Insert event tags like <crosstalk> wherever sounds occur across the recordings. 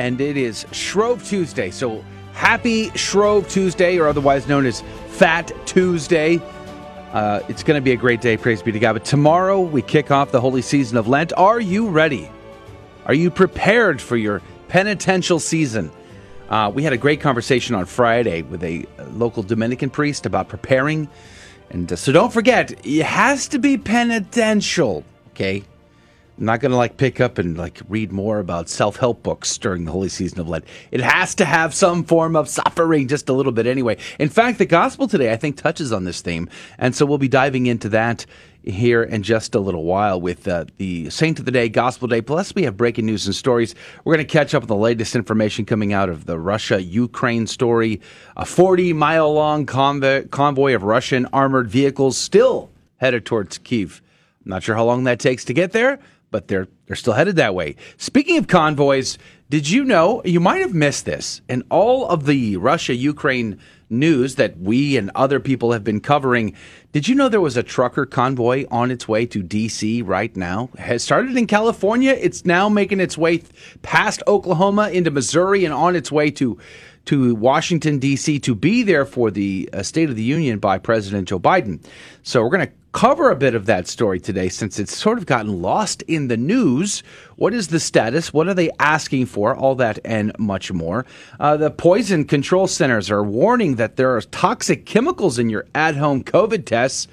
And it is Shrove Tuesday. So happy Shrove Tuesday, or otherwise known as Fat Tuesday. Uh, it's going to be a great day. Praise be to God. But tomorrow we kick off the holy season of Lent. Are you ready? Are you prepared for your penitential season? Uh, we had a great conversation on Friday with a local Dominican priest about preparing. And uh, so don't forget, it has to be penitential, okay? I'm not going to like pick up and like read more about self-help books during the holy season of Lent. It has to have some form of suffering just a little bit anyway. In fact, the gospel today I think touches on this theme, and so we'll be diving into that here in just a little while with uh, the Saint of the Day, Gospel Day. Plus, we have breaking news and stories. We're going to catch up with the latest information coming out of the Russia Ukraine story. A 40 mile long convoy, convoy of Russian armored vehicles still headed towards Kiev. Not sure how long that takes to get there, but they're they're still headed that way. Speaking of convoys, did you know you might have missed this in all of the Russia Ukraine news that we and other people have been covering? Did you know there was a trucker convoy on its way to DC right now? It has started in California, it's now making its way past Oklahoma into Missouri and on its way to to Washington D.C. to be there for the uh, State of the Union by President Joe Biden. So we're going to cover a bit of that story today since it's sort of gotten lost in the news. What is the status? What are they asking for? All that and much more. Uh, the poison control centers are warning that there are toxic chemicals in your at-home COVID tests.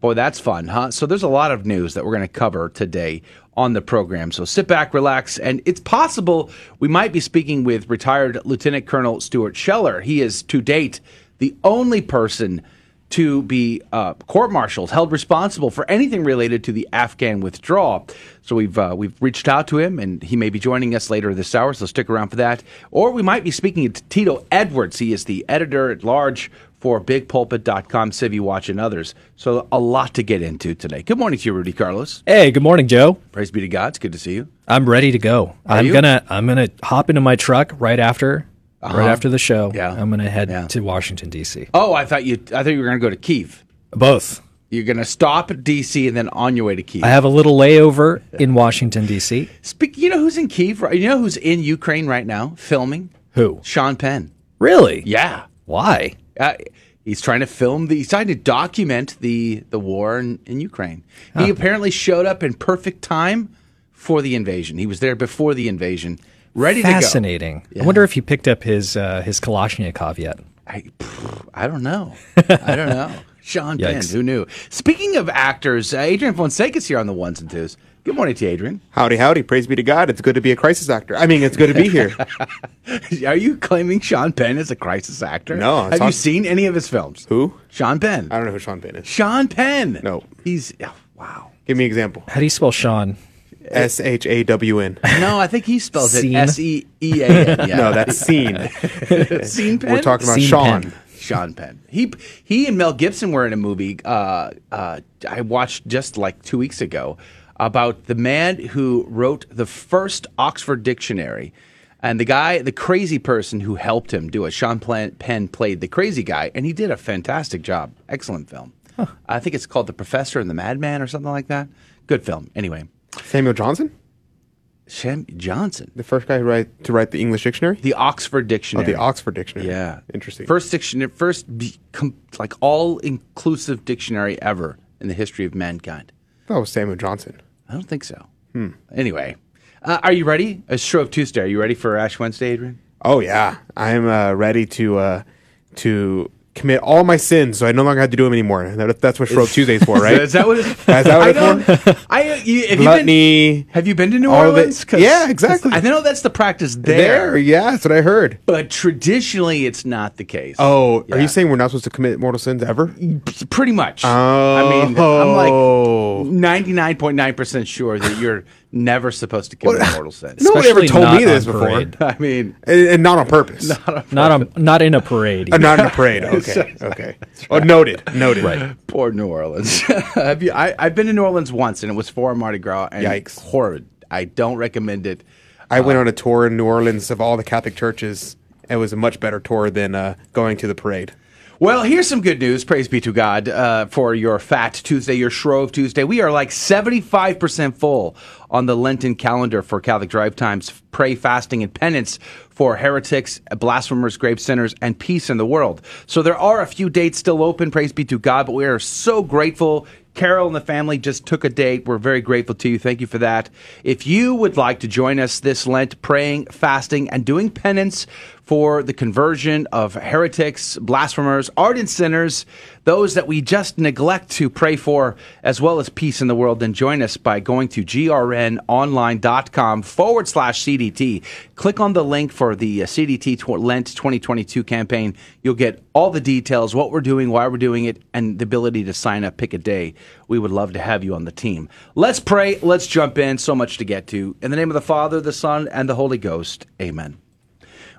Boy, that's fun, huh? So there's a lot of news that we're going to cover today on the program. So sit back, relax, and it's possible we might be speaking with retired Lieutenant Colonel Stuart Scheller. He is to date the only person to be uh, court-martialed, held responsible for anything related to the Afghan withdrawal. So we've uh, we've reached out to him, and he may be joining us later this hour. So stick around for that. Or we might be speaking to Tito Edwards. He is the editor at large for BigPulpit.com, Civi Watch, and others. So a lot to get into today. Good morning to you, Rudy Carlos. Hey, good morning, Joe. Praise be to God. It's good to see you. I'm ready to go. I'm you? gonna I'm gonna hop into my truck right after uh-huh. right after the show. Yeah. I'm gonna head Yeah. to Washington D.C. Oh, I thought you. I thought you were going to go to Kiev. Both. You're going to stop at DC and then on your way to Kiev. I have a little layover in Washington D.C. Speak. You know who's in Kiev? right- You know who's in Ukraine right now filming? Who? Sean Penn. Really? Yeah. Why? Uh, he's trying to film the. He's trying to document the the war in, in Ukraine. He apparently showed up in perfect time for the invasion. He was there before the invasion, ready to go. Fascinating. I wonder if he picked up his uh, his Kalashnikov yet. I, I don't know. I don't know. <laughs> Sean Penn, who knew? Speaking of actors, uh, Adrian Fonseca's here on the ones and twos. Good morning to you, Adrian. Howdy, howdy. Praise be to God. It's good to be a crisis actor. I mean, it's good to be here. <laughs> Are you claiming Sean Penn is a crisis actor? No, it's Have you seen any of his films? Who? Sean Penn. I don't know who Sean Penn is. Sean Penn. No. He's oh, wow. Give me an example. How do you spell Sean? S H A W N. No, I think he spells it Scene? S E E A N. Yeah. No, that's scene. <laughs> Scene Penn. We're talking about Scene Sean. Penn. Sean Penn. He he and Mel Gibson were in a movie uh, uh, I watched just like two weeks ago about the man who wrote the first Oxford Dictionary. And the guy, the crazy person who helped him do it, Sean Penn played the crazy guy, and he did a fantastic job. Excellent film. I think it's called The Professor and the Madman or something like that. Good film. Anyway, Samuel Johnson, Shem Johnson, the first guy who write, to write the English dictionary. the Oxford Dictionary. Oh, the Oxford Dictionary. Yeah, Interesting. First dictionary, first like all inclusive dictionary ever in the history of mankind. That was Samuel Johnson. I don't think so. Anyway, uh, are you ready? It's Shrove Tuesday. Are you ready for Ash Wednesday, Adrian? Oh yeah, I'm uh, ready to uh, to commit all my sins, so I no longer have to do them anymore. That, that's what Shrove Tuesday's for, <laughs> right? Is that what? It, <laughs> Is that what I it's for? I you, have you been? Have you been to New Orleans? of it. Orleans? 'Cause- Yeah, exactly. I know that's the practice there, There, yeah, that's what I heard. but traditionally it's not the case. Oh, are you saying we're not supposed to commit mortal sins ever? pretty much. Oh. I mean, I'm Oh. like ninety nine point nine percent sure that you're never supposed to commit What? a mortal sin. Nobody ever told me this before, parade. <laughs> I mean, and, and not on purpose. <laughs> Not on, not in a parade. Uh, not in a <laughs> parade. Okay, okay. Oh, noted, noted. Right. poor New Orleans. Have you? I, I've been to New Orleans once, and it was for Mardi Gras. And Yikes. Horrid. I don't recommend it. I went on a tour in New Orleans of all the Catholic churches. It was a much better tour than uh, going to the parade. Well, here's some good news. Praise be to God uh, for your Fat Tuesday, your Shrove Tuesday. We are like 75% full on the Lenten calendar for Catholic Drive Times. Pray, fasting, and penance for heretics, blasphemers, grave sinners, and peace in the world. So there are a few dates still open. Praise be to God. But we are so grateful. Carol and the family just took a date. We're very grateful to you. Thank you for that. If you would like to join us this Lent, praying, fasting, and doing penance for the conversion of heretics, blasphemers, ardent sinners, those that we just neglect to pray for, as well as peace in the world, then join us by going to grnonline.com forward slash CDT. Click on the link for the uh, CDT Lent 2022 campaign. You'll get all the details, what we're doing, why we're doing it, and the ability to sign up, pick a day. We would love to have you on the team. Let's pray. Let's jump in. So much to get to. In the name of the Father, the Son, and the Holy Ghost. Amen.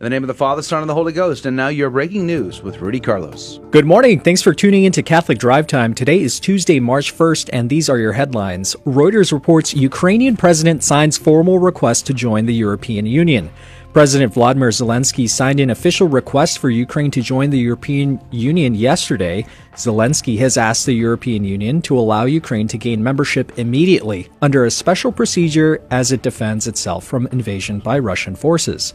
In the name of the Father, Son, and the Holy Ghost. And now your breaking news with Rudy Carlos. Good morning. Thanks for tuning in to Catholic Drive Time. Today is Tuesday, March 1st, and these are your headlines. Reuters reports Ukrainian president signs formal request to join the European Union. President Vladimir Zelensky signed an official request for Ukraine to join the European Union yesterday. Zelensky has asked the European Union to allow Ukraine to gain membership immediately under a special procedure as it defends itself from invasion by Russian forces.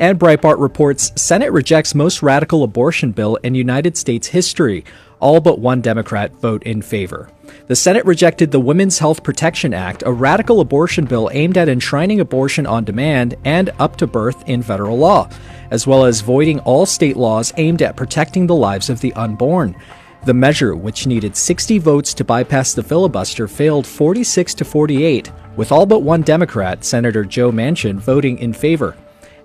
And Breitbart reports Senate rejects most radical abortion bill in United States history. All but one Democrat vote in favor. The Senate rejected the Women's Health Protection Act, a radical abortion bill aimed at enshrining abortion on demand and up to birth in federal law, as well as voiding all state laws aimed at protecting the lives of the unborn. The measure, which needed 60 votes to bypass the filibuster, failed 46 to 48, with all but one Democrat, Senator Joe Manchin, voting in favor.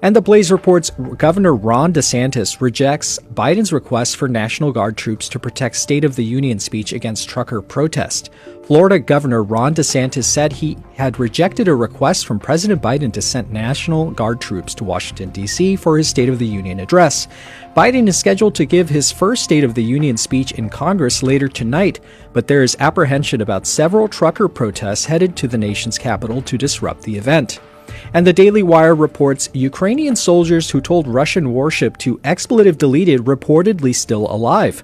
And the Blaze reports Governor Ron DeSantis rejects Biden's request for National Guard troops to protect State of the Union speech against trucker protest. Florida Governor Ron DeSantis said he had rejected a request from President Biden to send National Guard troops to Washington, D.C. for his State of the Union address. Biden is scheduled to give his first State of the Union speech in Congress later tonight, but there is apprehension about several trucker protests headed to the nation's capital to disrupt the event. And the Daily Wire reports Ukrainian soldiers who told Russian warship to expletive deleted reportedly still alive.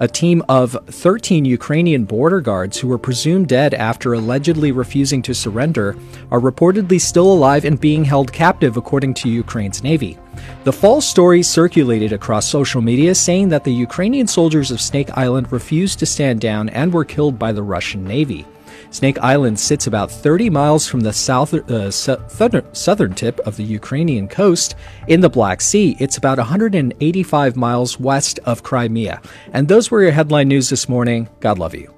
A team of 13 Ukrainian border guards who were presumed dead after allegedly refusing to surrender are reportedly still alive and being held captive, according to Ukraine's Navy. The false story circulated across social media saying that the Ukrainian soldiers of Snake Island refused to stand down and were killed by the Russian Navy. Snake Island sits about 30 miles from the south, uh, southern, southern tip of the Ukrainian coast in the Black Sea. It's about 185 miles west of Crimea. And those were your headline news this morning. God love you.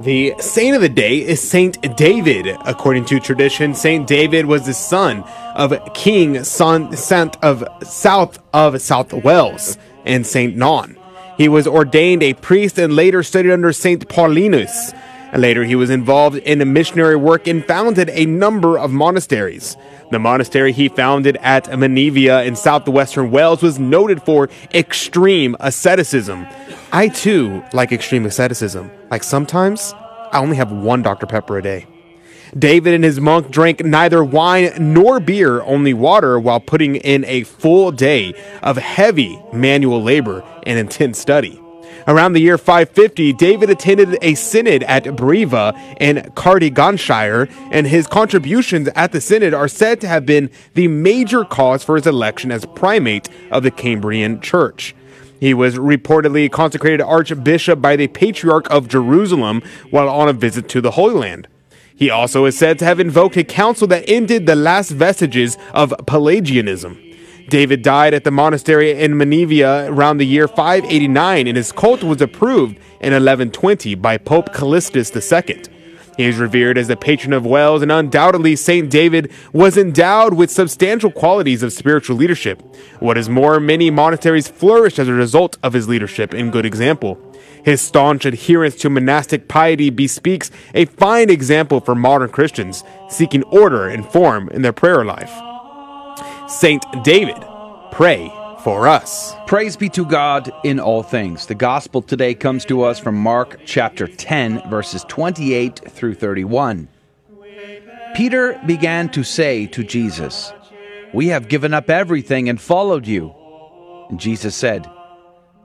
The saint of the day is Saint David. According to tradition, Saint David was the son of King Son Sant of South of South Wales and Saint Non. He was ordained a priest and later studied under Saint Paulinus. And later he was involved in missionary work and founded a number of monasteries. The monastery he founded at Menevia in southwestern Wales was noted for extreme asceticism. I too like extreme asceticism. Like sometimes I only have one Dr. Pepper a day. David and his monk drank neither wine nor beer, only water, while putting in a full day of heavy manual labor and intense study. Around the year 550, David attended a synod at Brevi in Cardiganshire, and his contributions at the synod are said to have been the major cause for his election as primate of the Cambrian Church. He was reportedly consecrated archbishop by the Patriarch of Jerusalem while on a visit to the Holy Land. He also is said to have invoked a council that ended the last vestiges of Pelagianism. David died at the monastery in Menevia around the year 589, and his cult was approved in 1120 by Pope Callistus II. He is revered as the patron of Wales, and undoubtedly, St. David was endowed with substantial qualities of spiritual leadership. What is more, many monasteries flourished as a result of his leadership and good example. His staunch adherence to monastic piety bespeaks a fine example for modern Christians seeking order and form in their prayer life. Saint David, pray for us. Praise be to God in all things. The gospel today comes to us from Mark chapter 10, verses 28 through 31. Peter began to say to Jesus, We have given up everything and followed you. And Jesus said,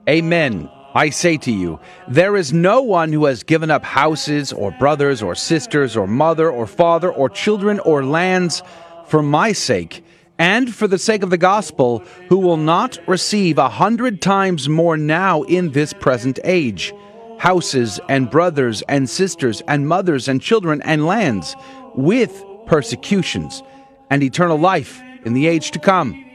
Amen. I say to you, there is no one who has given up houses, or brothers, or sisters, or mother, or father, or children, or lands for my sake and for the sake of the gospel, who will not receive a hundred times more now in this present age houses and brothers and sisters and mothers and children and lands, with persecutions and eternal life in the age to come.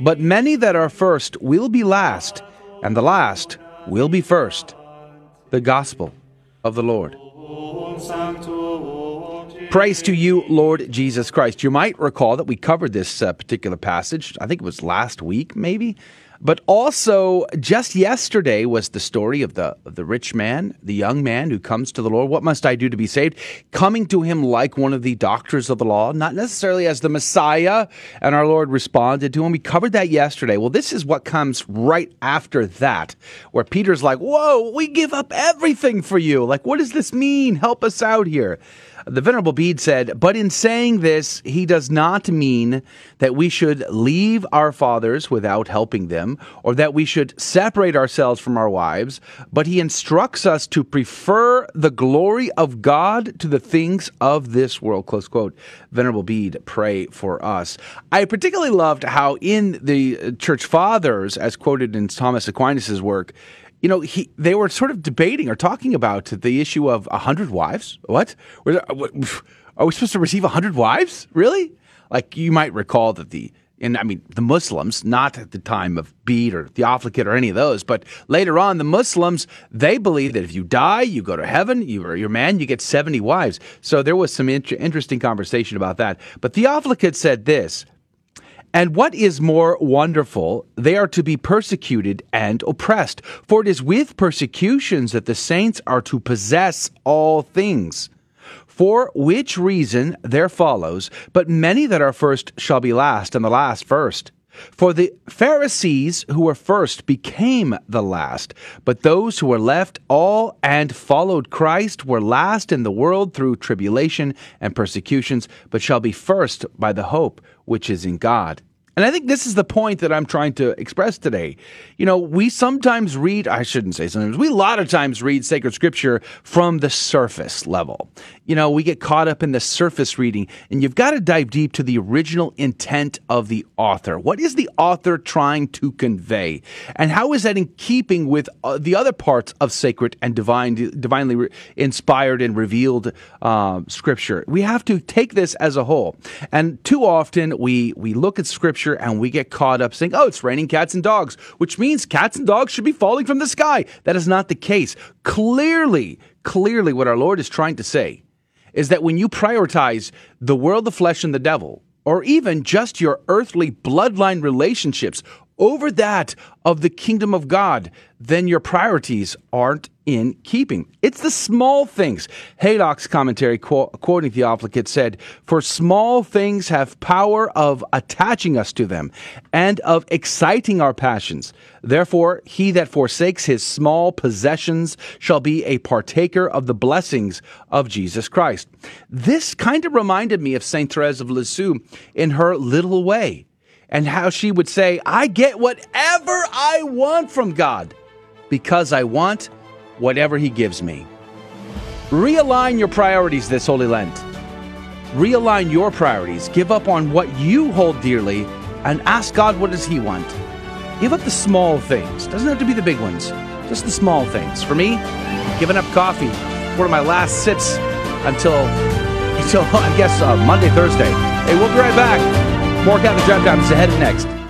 But many that are first will be last, and the last will be first. The gospel of the Lord. Praise to you, Lord Jesus Christ. You might recall that we covered this uh, particular passage, I think it was last week, maybe. But also, just yesterday was the story of the, of the rich man, the young man who comes to the Lord. What must I do to be saved? Coming to him like one of the doctors of the law, not necessarily as the Messiah. And our Lord responded to him. We covered that yesterday. Well, this is what comes right after that, where Peter's like, Whoa, we give up everything for you. Like, what does this mean? Help us out here. The Venerable Bede said, But in saying this, he does not mean that we should leave our fathers without helping them, or that we should separate ourselves from our wives, but he instructs us to prefer the glory of God to the things of this world. Close quote. Venerable Bede, pray for us. I particularly loved how in the uh, Church Fathers, as quoted in Thomas Aquinas' work, you know, he they were sort of debating or talking about the issue of a hundred wives. What? <laughs> Are we supposed to receive a hundred wives? Really? Like you might recall that the and I mean the Muslims, not at the time of Bede or Theophilus or any of those, but later on, the Muslims they believe that if you die, you go to heaven. You are your man, you get seventy wives. So there was some inter- interesting conversation about that. But Theophilus said this and what is more wonderful, they are to be persecuted and oppressed. For it is with persecutions that the saints are to possess all things. For which reason there follows, but many that are first shall be last, and the last first. For the Pharisees who were first became the last, but those who were left all and followed Christ were last in the world through tribulation and persecutions, but shall be first by the hope which is in God. And I think this is the point that I'm trying to express today. You know, we sometimes read, I shouldn't say sometimes, we a lot of times read sacred scripture from the surface level. You know, we get caught up in the surface reading, and you've got to dive deep to the original intent of the author. What is the author trying to convey? And how is that in keeping with uh, the other parts of sacred and divine, divinely re- inspired and revealed uh, scripture? We have to take this as a whole. And too often we, we look at scripture and we get caught up saying, oh, it's raining cats and dogs, which means cats and dogs should be falling from the sky. That is not the case. Clearly, clearly, what our Lord is trying to say is that when you prioritize the world, the flesh, and the devil, or even just your earthly bloodline relationships over that of the kingdom of God, then your priorities aren't in keeping. It's the small things. Haydock's commentary, quote, quoting Theophilus, said, For small things have power of attaching us to them and of exciting our passions. Therefore, he that forsakes his small possessions shall be a partaker of the blessings of Jesus Christ. This kind of reminded me of St. Therese of Lisieux in her little way and how she would say, I get whatever I want from God because I want whatever He gives me. Realign your priorities this Holy Lent. Realign your priorities. Give up on what you hold dearly and ask God what does He want. Give up the small things. Doesn't have to be the big ones. Just the small things. For me, giving up coffee. One of my last sips until until, <laughs> I guess, uh, Monday, Thursday. Hey, we'll be right back. More Catholic Drive Time ahead next.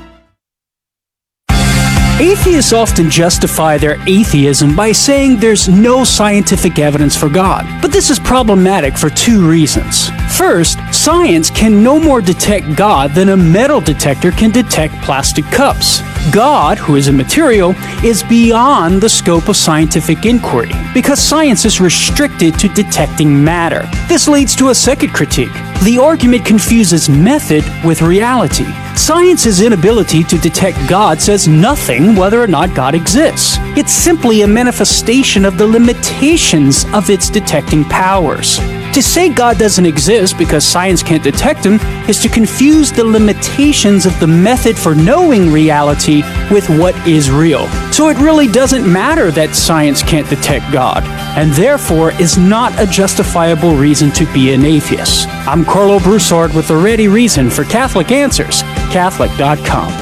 Atheists often justify their atheism by saying there's no scientific evidence for God. But this is problematic for two reasons. First, science can no more detect God than a metal detector can detect plastic cups. God, who is a material, is beyond the scope of scientific inquiry because science is restricted to detecting matter. This leads to a second critique. The argument confuses method with reality. Science's inability to detect God says nothing whether or not God exists. It's simply a manifestation of the limitations of its detecting powers. To say God doesn't exist because science can't detect him is to confuse the limitations of the method for knowing reality with what is real. So it really doesn't matter that science can't detect God, and therefore is not a justifiable reason to be an atheist. I'm Karlo Broussard with the ready reason for Catholic Answers, Catholic.com.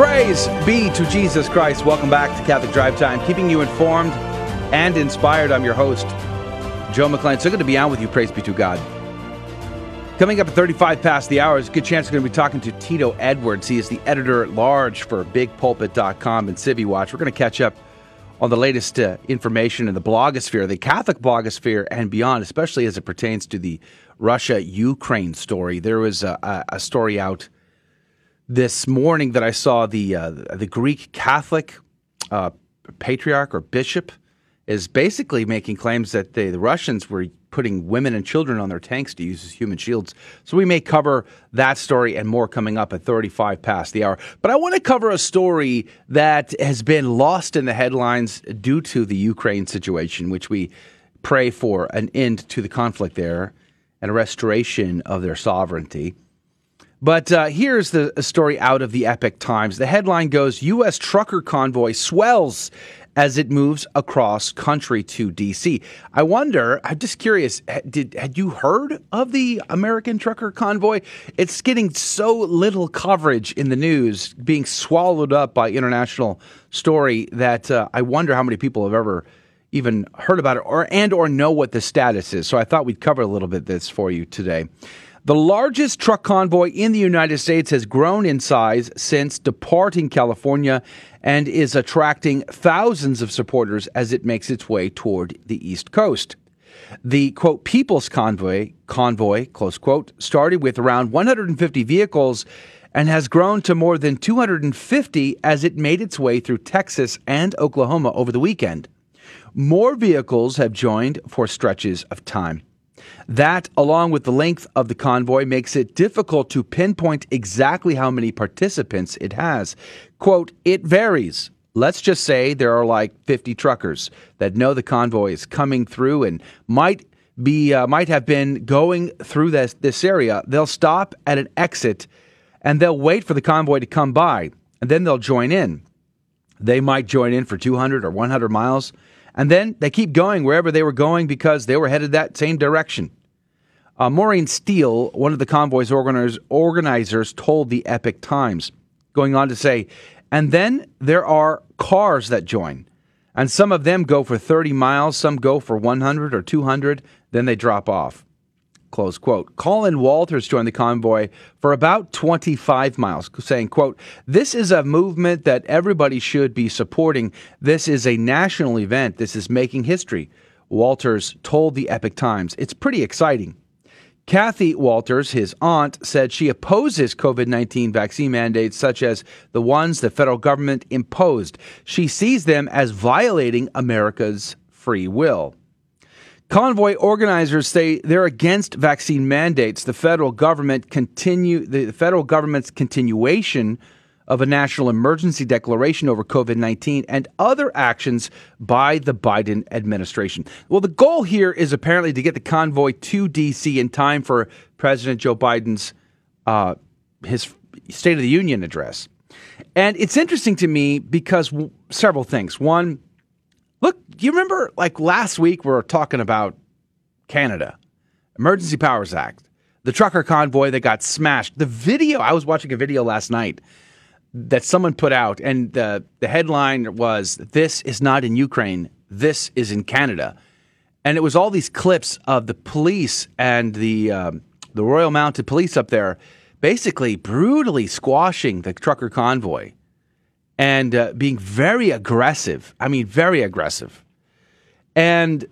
Praise be to Jesus Christ. Welcome back to Catholic Drive Time, keeping you informed and inspired. I'm your host, Joe McClain. So good to be on with you. Praise be to God. Coming up at 35 past the hour, there's a good chance we're going to be talking to Tito Edwards. He is the editor at large for BigPulpit.com and Civi Watch. We're going to catch up on the latest uh, information in the blogosphere, the Catholic blogosphere, and beyond, especially as it pertains to the Russia Ukraine story. There was a, a story out this morning that I saw the uh, the Greek Catholic uh, patriarch or bishop is basically making claims that the, the Russians were putting women and children on their tanks to use as human shields. So we may cover that story and more coming up at 35 past the hour. But I want to cover a story that has been lost in the headlines due to the Ukraine situation, which we pray for an end to the conflict there and a restoration of their sovereignty. But uh, here's the story out of the Epoch Times. The headline goes U.S. trucker convoy swells as it moves across country to D.C. I wonder, I'm just curious, did had you heard of the American trucker convoy? It's getting so little coverage in the news, being swallowed up by international story that uh, I wonder how many people have ever even heard about it or and or know what the status is. So I thought we'd cover a little bit this for you today. The largest truck convoy in the United States has grown in size since departing California and is attracting thousands of supporters as it makes its way toward the East Coast. The quote People's Convoy convoy close quote started with around 150 vehicles and has grown to more than 250 as it made its way through Texas and Oklahoma over the weekend. More vehicles have joined for stretches of time. That, along with the length of the convoy, makes it difficult to pinpoint exactly how many participants it has. Quote, it varies. Let's just say there are like 50 truckers that know the convoy is coming through and might be uh, might have been going through this this area. They'll stop at an exit and they'll wait for the convoy to come by and then they'll join in. They might join in for 200 or 100 miles and then they keep going wherever they were going because they were headed that same direction. Uh, Maureen Steele, one of the convoy's organizers, organizers, told the Epoch Times, going on to say, and then there are cars that join. And some of them go for 30 miles, some go for 100 or 200, then they drop off. Close quote. Colin Walters joined the convoy for about 25 miles, saying, quote, This is a movement that everybody should be supporting. This is a national event. This is making history. Walters told the Epoch Times, It's pretty exciting. Kathy Walters, his aunt, said she opposes COVID 19 vaccine mandates such as the ones the federal government imposed. She sees them as violating America's free will. Convoy organizers say they're against vaccine mandates. The federal government continue the federal government's continuation of a national emergency declaration over COVID 19 and other actions by the Biden administration. Well, the goal here is apparently to get the convoy to D.C. in time for President Joe Biden's uh, his State of the Union address. And it's interesting to me because w- several things. One, look, you remember like last week we were talking about Canada, Emergency Powers Act, the trucker convoy that got smashed. The video, I was watching a video last night that someone put out, and the, the headline was, This is not in Ukraine, this is in Canada. And it was all these clips of the police and the, um, the Royal Mounted Police up there basically brutally squashing the trucker convoy and uh, being very aggressive. I mean, very aggressive. And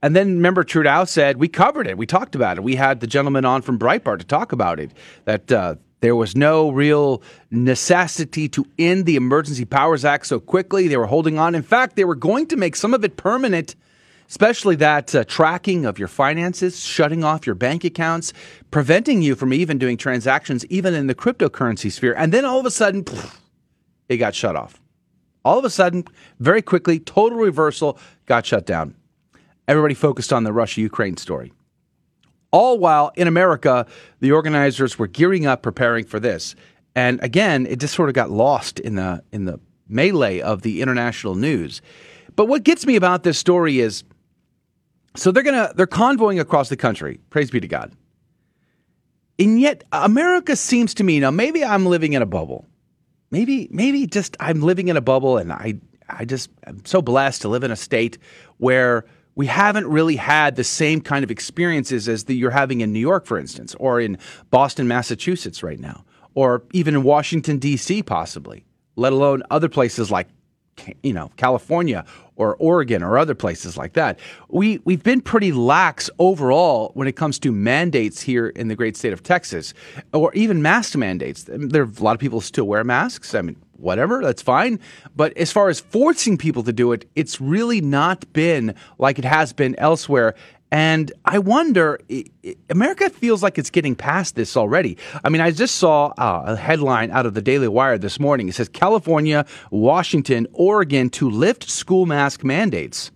and then remember, Trudeau said we covered it. We talked about it. We had the gentleman on from Breitbart to talk about it. That uh, there was no real necessity to end the Emergency Powers Act so quickly. They were holding on. In fact, they were going to make some of it permanent especially that uh, tracking of your finances, shutting off your bank accounts, preventing you from even doing transactions, even in the cryptocurrency sphere. And then all of a sudden, it got shut off. All of a sudden, very quickly, total reversal, got shut down. Everybody focused on the Russia Ukraine story. All while in America, the organizers were gearing up, preparing for this. And again, it just sort of got lost in the in the melee of the international news. But what gets me about this story is so they're gonna they're convoying across the country. Praise be to God. And yet America seems to me now maybe I'm living in a bubble. Maybe maybe just I'm living in a bubble and I I just am so blessed to live in a state where we haven't really had the same kind of experiences as the, you're having in New York, for instance, or in Boston, Massachusetts right now, or even in Washington, D.C., possibly, let alone other places like you know California or Oregon or other places like that. We we've been pretty lax overall when it comes to mandates here in the great state of Texas, or even mask mandates. There are a lot of people still wear masks. I mean, whatever, that's fine. But as far as forcing people to do it, it's really not been like it has been elsewhere. And I wonder, America feels like it's getting past this already. I mean, I just saw uh, a headline out of the Daily Wire this morning. It says California, Washington, Oregon to lift school mask mandates.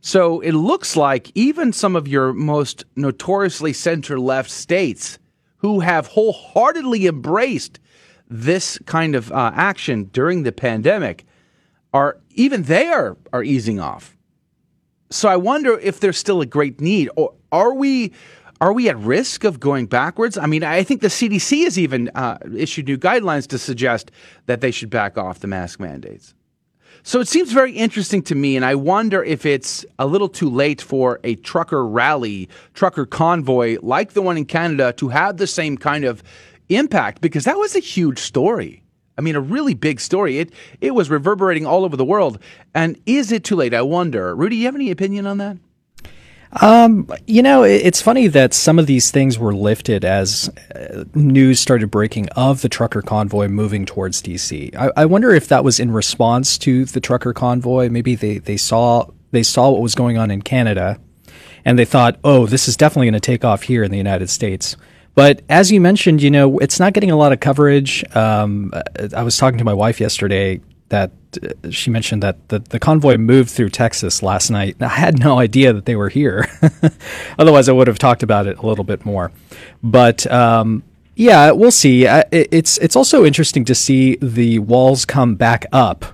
So it looks like even some of your most notoriously center left states who have wholeheartedly embraced this kind of uh, action during the pandemic are even they are, are easing off. So I wonder if there's still a great need, or are we? Are we at risk of going backwards? I mean, I think the CDC has even uh, issued new guidelines to suggest that they should back off the mask mandates. So it seems very interesting to me, and I wonder if it's a little too late for a trucker rally, trucker convoy like the one in Canada to have the same kind of impact because that was a huge story. I mean, a really big story. It it was reverberating all over the world. And is it too late? I wonder. Rudy, you have any opinion on that? Um, you know, it's funny that some of these things were lifted as uh, news started breaking of the trucker convoy moving towards DC. I, I, wonder if that was in response to the trucker convoy. Maybe they, they saw they saw what was going on in Canada, and they thought, oh, this is definitely going to take off here in the United States. But as you mentioned, you know, it's not getting a lot of coverage. Um, I was talking to my wife yesterday that uh, she mentioned that the, the convoy moved through Texas last night. I had no idea that they were here. <laughs> Otherwise, I would have talked about it a little bit more. But um, yeah, we'll see. it's it's also interesting to see the walls come back up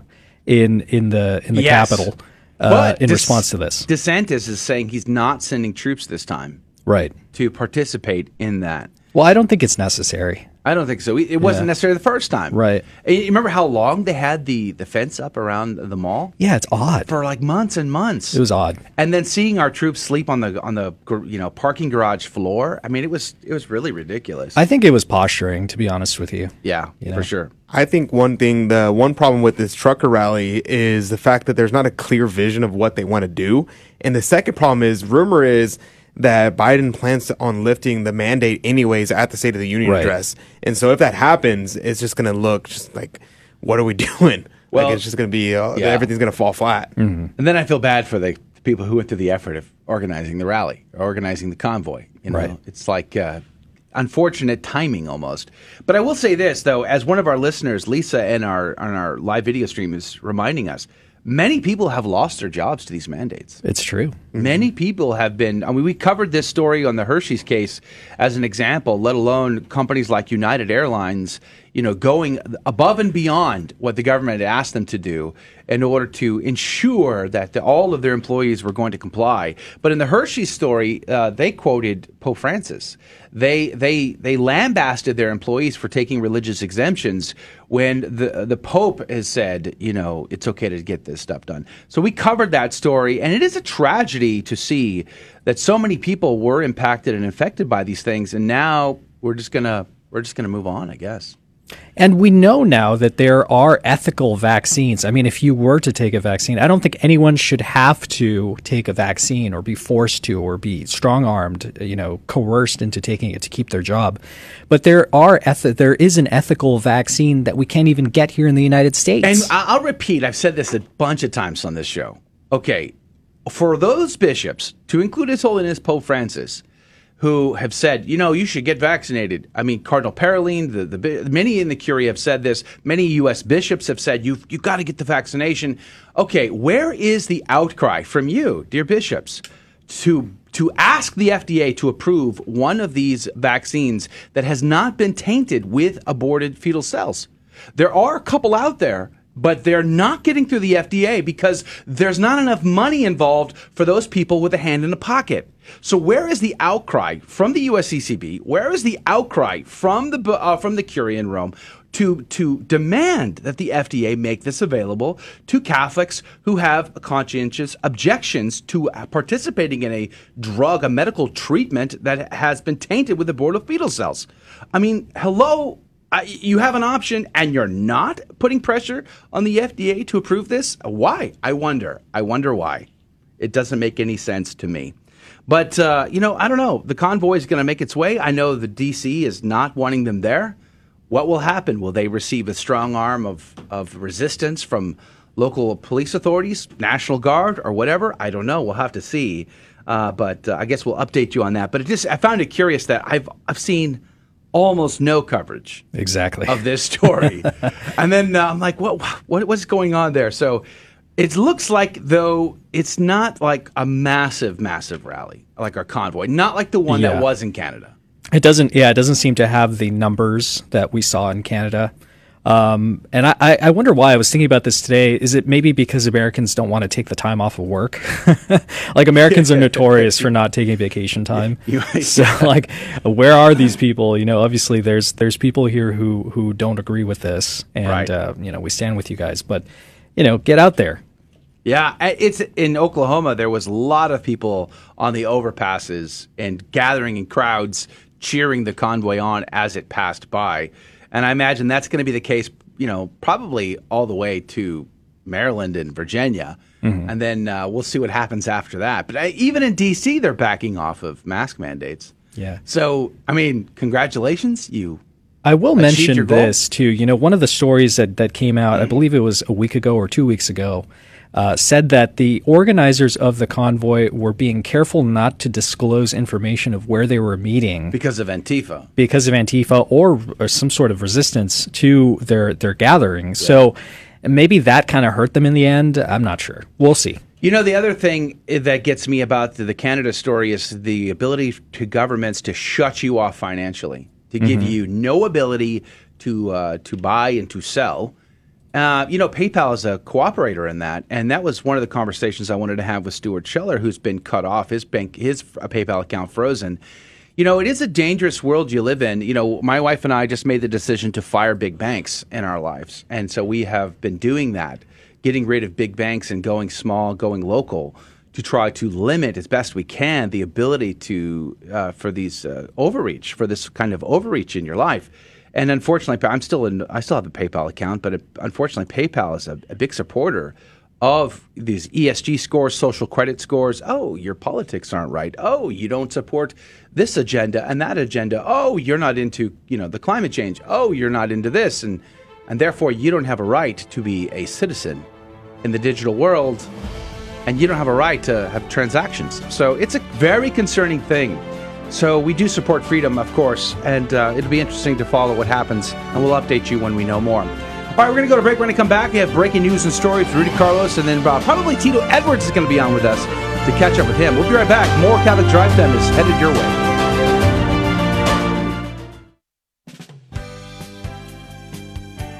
in in the in the yes. capital uh, in response to this. DeSantis is saying he's not sending troops this time right to participate in that. Well, I don't think it's necessary. I don't think so. It wasn't yeah. necessary the first time. Right. You remember how long they had the, the fence up around the mall? Yeah, it's odd. For like months and months. It was odd. And then seeing our troops sleep on the on the you know parking garage floor. I mean, it was it was really ridiculous. I think it was posturing, to be honest with you. Yeah, you know? for sure. I think one thing, the one problem with this trucker rally is the fact that there's not a clear vision of what they want to do, and the second problem is rumor is that Biden plans on lifting the mandate anyways at the State of the Union right. address. And so if that happens, it's just going to look just like, what are we <laughs> doing? Well, like it's just going to be, uh, yeah. everything's going to fall flat. Mm-hmm. And then I feel bad for the people who went through the effort of organizing the rally, organizing the convoy. You know, right. it's like, uh, unfortunate timing almost. But I will say this though, as one of our listeners, Lisa, in our on our live video stream is reminding us, many people have lost their jobs to these mandates. It's true. Many people have been. I mean, we covered this story on the Hershey's case as an example. Let alone companies like United Airlines, you know, going above and beyond what the government had asked them to do in order to ensure that the, all of their employees were going to comply. But in the Hershey's story, uh, they quoted Pope Francis. They they they lambasted their employees for taking religious exemptions when the the Pope has said, you know, it's okay to get this stuff done. So we covered that story, and it is a tragedy to see that so many people were impacted and affected by these things, and now we're just gonna we're just gonna move on, I guess. And we know now that there are ethical vaccines. I mean, if you were to take a vaccine, I don't think anyone should have to take a vaccine or be forced to or be strong armed, you know, coerced into taking it to keep their job. But there are eth- there is an ethical vaccine that we can't even get here in the United States. And I'll repeat, I've said this a bunch of times on this show. Okay, for those bishops, to include His Holiness Pope Francis, who have said, you know, you should get vaccinated. I mean, Cardinal Parolin, the, the many in the Curia have said this. Many U.S. bishops have said you've you got to get the vaccination. Okay, where is the outcry from you, dear bishops, to to ask the FDA to approve one of these vaccines that has not been tainted with aborted fetal cells? There are a couple out there but they're not getting through the FDA because there's not enough money involved for those people with a hand in the pocket. So where is the outcry from the USCCB? Where is the outcry from the uh, from the Curia in Rome to to demand that the FDA make this available to Catholics who have conscientious objections to uh, participating in a drug, a medical treatment that has been tainted with aborted fetal cells? I mean, hello, uh, you have an option and you're not putting pressure on the FDA to approve this? Why? I wonder. I wonder why. It doesn't make any sense to me. But, uh, you know, I don't know. The convoy is going to make its way. I know the DC is not wanting them there. What will happen? Will they receive a strong arm of, of resistance from local police authorities, National Guard, or whatever? I don't know. We'll have to see. Uh, but uh, I guess we'll update you on that. But it just, I found it curious that I've, I've seen almost no coverage exactly of this story. <laughs> and then uh, I'm like, what, what, what's going on there? So it looks like though it's not like a massive, massive rally like our convoy, not like the one Yeah. that was in Canada. It doesn't. Yeah, it doesn't seem to have the numbers that we saw in Canada. Um, and I, I wonder why. I was thinking about this today. Is it maybe because Americans don't want to take the time off of work? <laughs> like Americans are <laughs> notorious for not taking vacation time. so like, where are these people? You know, obviously there's there's people here who who don't agree with this, and Right. uh, you know we stand with you guys. But you know, get out there. Yeah, it's in Oklahoma. There was a lot of people on the overpasses and gathering in crowds, cheering the convoy on as it passed by. And I imagine that's going to be the case, you know, probably all the way to Maryland and Virginia. Mm-hmm. And then uh, we'll see what happens after that. But I, even in D.C., they're backing off of mask mandates. Yeah. So, I mean, congratulations, you. I will mention this too. You know, one of the stories that, that came out, I mm-hmm. believe it was a week ago or two weeks ago, uh, said that the organizers of the convoy were being careful not to disclose information of where they were meeting Because of Antifa. because of Antifa or, or some sort of resistance to their their gathering. So maybe that kind of hurt them in the end. I'm not sure. We'll see. You know, the other thing that gets me about the, the Canada story is the ability to governments to shut you off financially, to give Mhm. you no ability to uh, to buy and to sell. Uh, you know, PayPal is a cooperator in that, and that was one of the conversations I wanted to have with Stuart Scheller, who's been cut off his bank, his uh, PayPal account frozen. You know, it is a dangerous world you live in. You know, my wife and I just made the decision to fire big banks in our lives, and so we have been doing that, getting rid of big banks and going small, going local to try to limit as best we can the ability to uh, for these uh, overreach, for this kind of overreach in your life. And unfortunately, I'm still in. I still have a PayPal account, but it, unfortunately, PayPal is a, a big supporter of these ESG scores, social credit scores. Oh, your politics aren't right. Oh, you don't support this agenda and that agenda. Oh, you're not into you know the climate change. Oh, you're not into this, and and therefore you don't have a right to be a citizen in the digital world, and you don't have a right to have transactions. So it's a very concerning thing So we do support freedom, of course, and uh, it'll be interesting to follow what happens, and we'll update you when we know more. All right, we're going to go to break. We're going to come back. We have breaking news and stories Rudy Carlos, and then uh, probably Tito Edwards is going to be on with us to catch up with him. We'll be right back. More Catholic Drive is headed your way.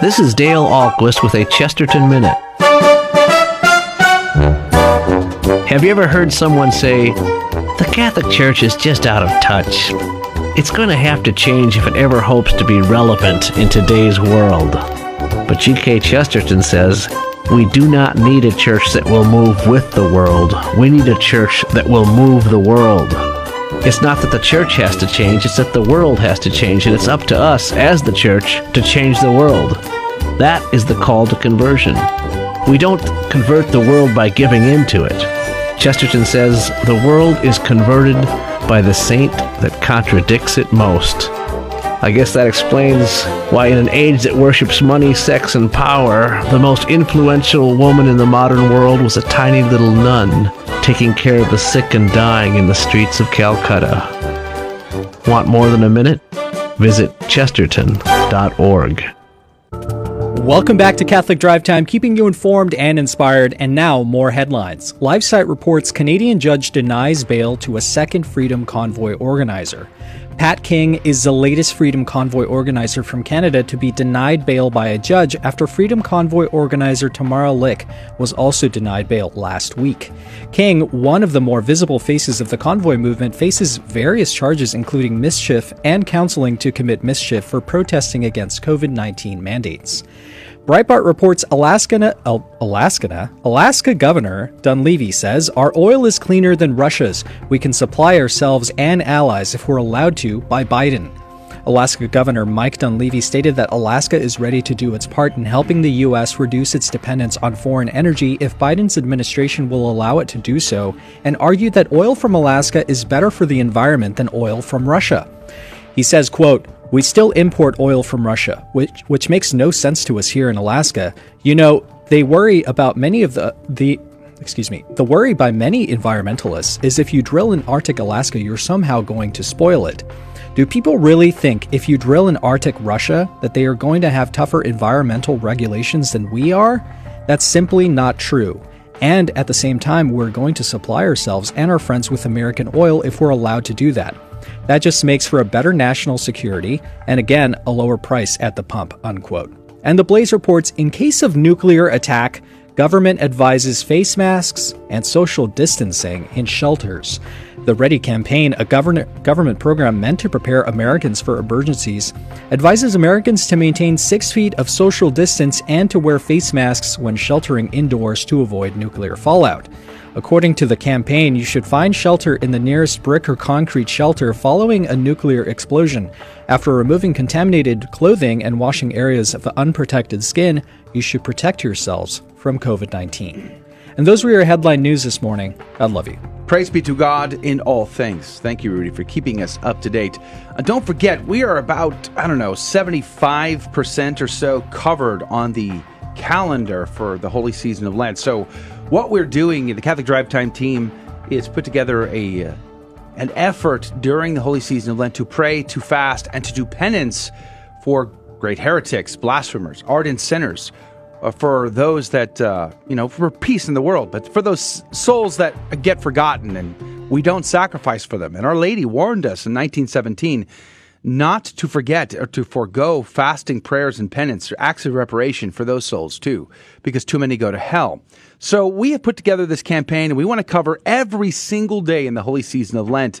This is Dale Ahlquist with a Chesterton Minute. Have you ever heard someone say, the Catholic Church is just out of touch? It's going to have to change if it ever hopes to be relevant in today's world. But G.K. Chesterton says, we do not need a church that will move with the world. We need a church that will move the world. It's not that the church has to change, it's that the world has to change, and it's up to us as the church to change the world. That is the call to conversion. We don't convert the world by giving in to it. Chesterton says, The world is converted by the saint that contradicts it most. I guess that explains why, in an age that worships money, sex, and power, the most influential woman in the modern world was a tiny little nun taking care of the sick and dying in the streets of Calcutta. Want more than a minute? Visit chesterton.org. Welcome back to Catholic Drive Time, keeping you informed and inspired. And now, more headlines. LifeSite reports Canadian judge denies bail to a second Freedom Convoy organizer. Pat King is the latest Freedom Convoy organizer from Canada to be denied bail by a judge after Freedom Convoy organizer Tamara Lich was also denied bail last week. King, one of the more visible faces of the convoy movement, faces various charges including mischief and counseling to commit mischief for protesting against COVID 19 mandates. Breitbart reports Alaska, Alaska, Alaska Governor Dunleavy says our oil is cleaner than Russia's. We can supply ourselves and allies if we're allowed to by Biden. Alaska Governor Mike Dunleavy stated that Alaska is ready to do its part in helping the U.S. reduce its dependence on foreign energy if Biden's administration will allow it to do so, and argued that oil from Alaska is better for the environment than oil from Russia. He says, quote, we still import oil from Russia, which which makes no sense to us here in Alaska. You know, they worry about many of the the excuse me, the worry by many environmentalists is if you drill in Arctic Alaska, you're somehow going to spoil it. Do people really think if you drill in Arctic Russia that they are going to have tougher environmental regulations than we are? That's simply not true. And at the same time, we're going to supply ourselves and our friends with American oil if we're allowed to do that. That just makes for a better national security and again, a lower price at the pump, unquote. And the Blaze reports in case of nuclear attack, government advises face masks and social distancing in shelters. The Ready campaign, a government government program meant to prepare Americans for emergencies, advises Americans to maintain six feet of social distance and to wear face masks when sheltering indoors to avoid nuclear fallout. According to the campaign, you should find shelter in the nearest brick or concrete shelter following a nuclear explosion. After removing contaminated clothing and washing areas of unprotected skin, you should protect yourselves from COVID 19. And those were your headline news this morning. I love you. Praise be to God in all things. Thank you, Rudy, for keeping us up to date. Uh, don't forget, we are about, I don't know, 75% or so covered on the calendar for the holy season of Lent. So, what we're doing, the Catholic Drive Time team, is put together a uh, an effort during the holy season of Lent to pray, to fast, and to do penance for great heretics, blasphemers, ardent sinners, uh, for those that uh, you know, for peace in the world, but for those souls that get forgotten and we don't sacrifice for them. And Our Lady warned us in 1917 not to forget or to forego fasting prayers and penance, acts of reparation for those souls too, because too many go to hell. So we have put together this campaign and we want to cover every single day in the holy season of Lent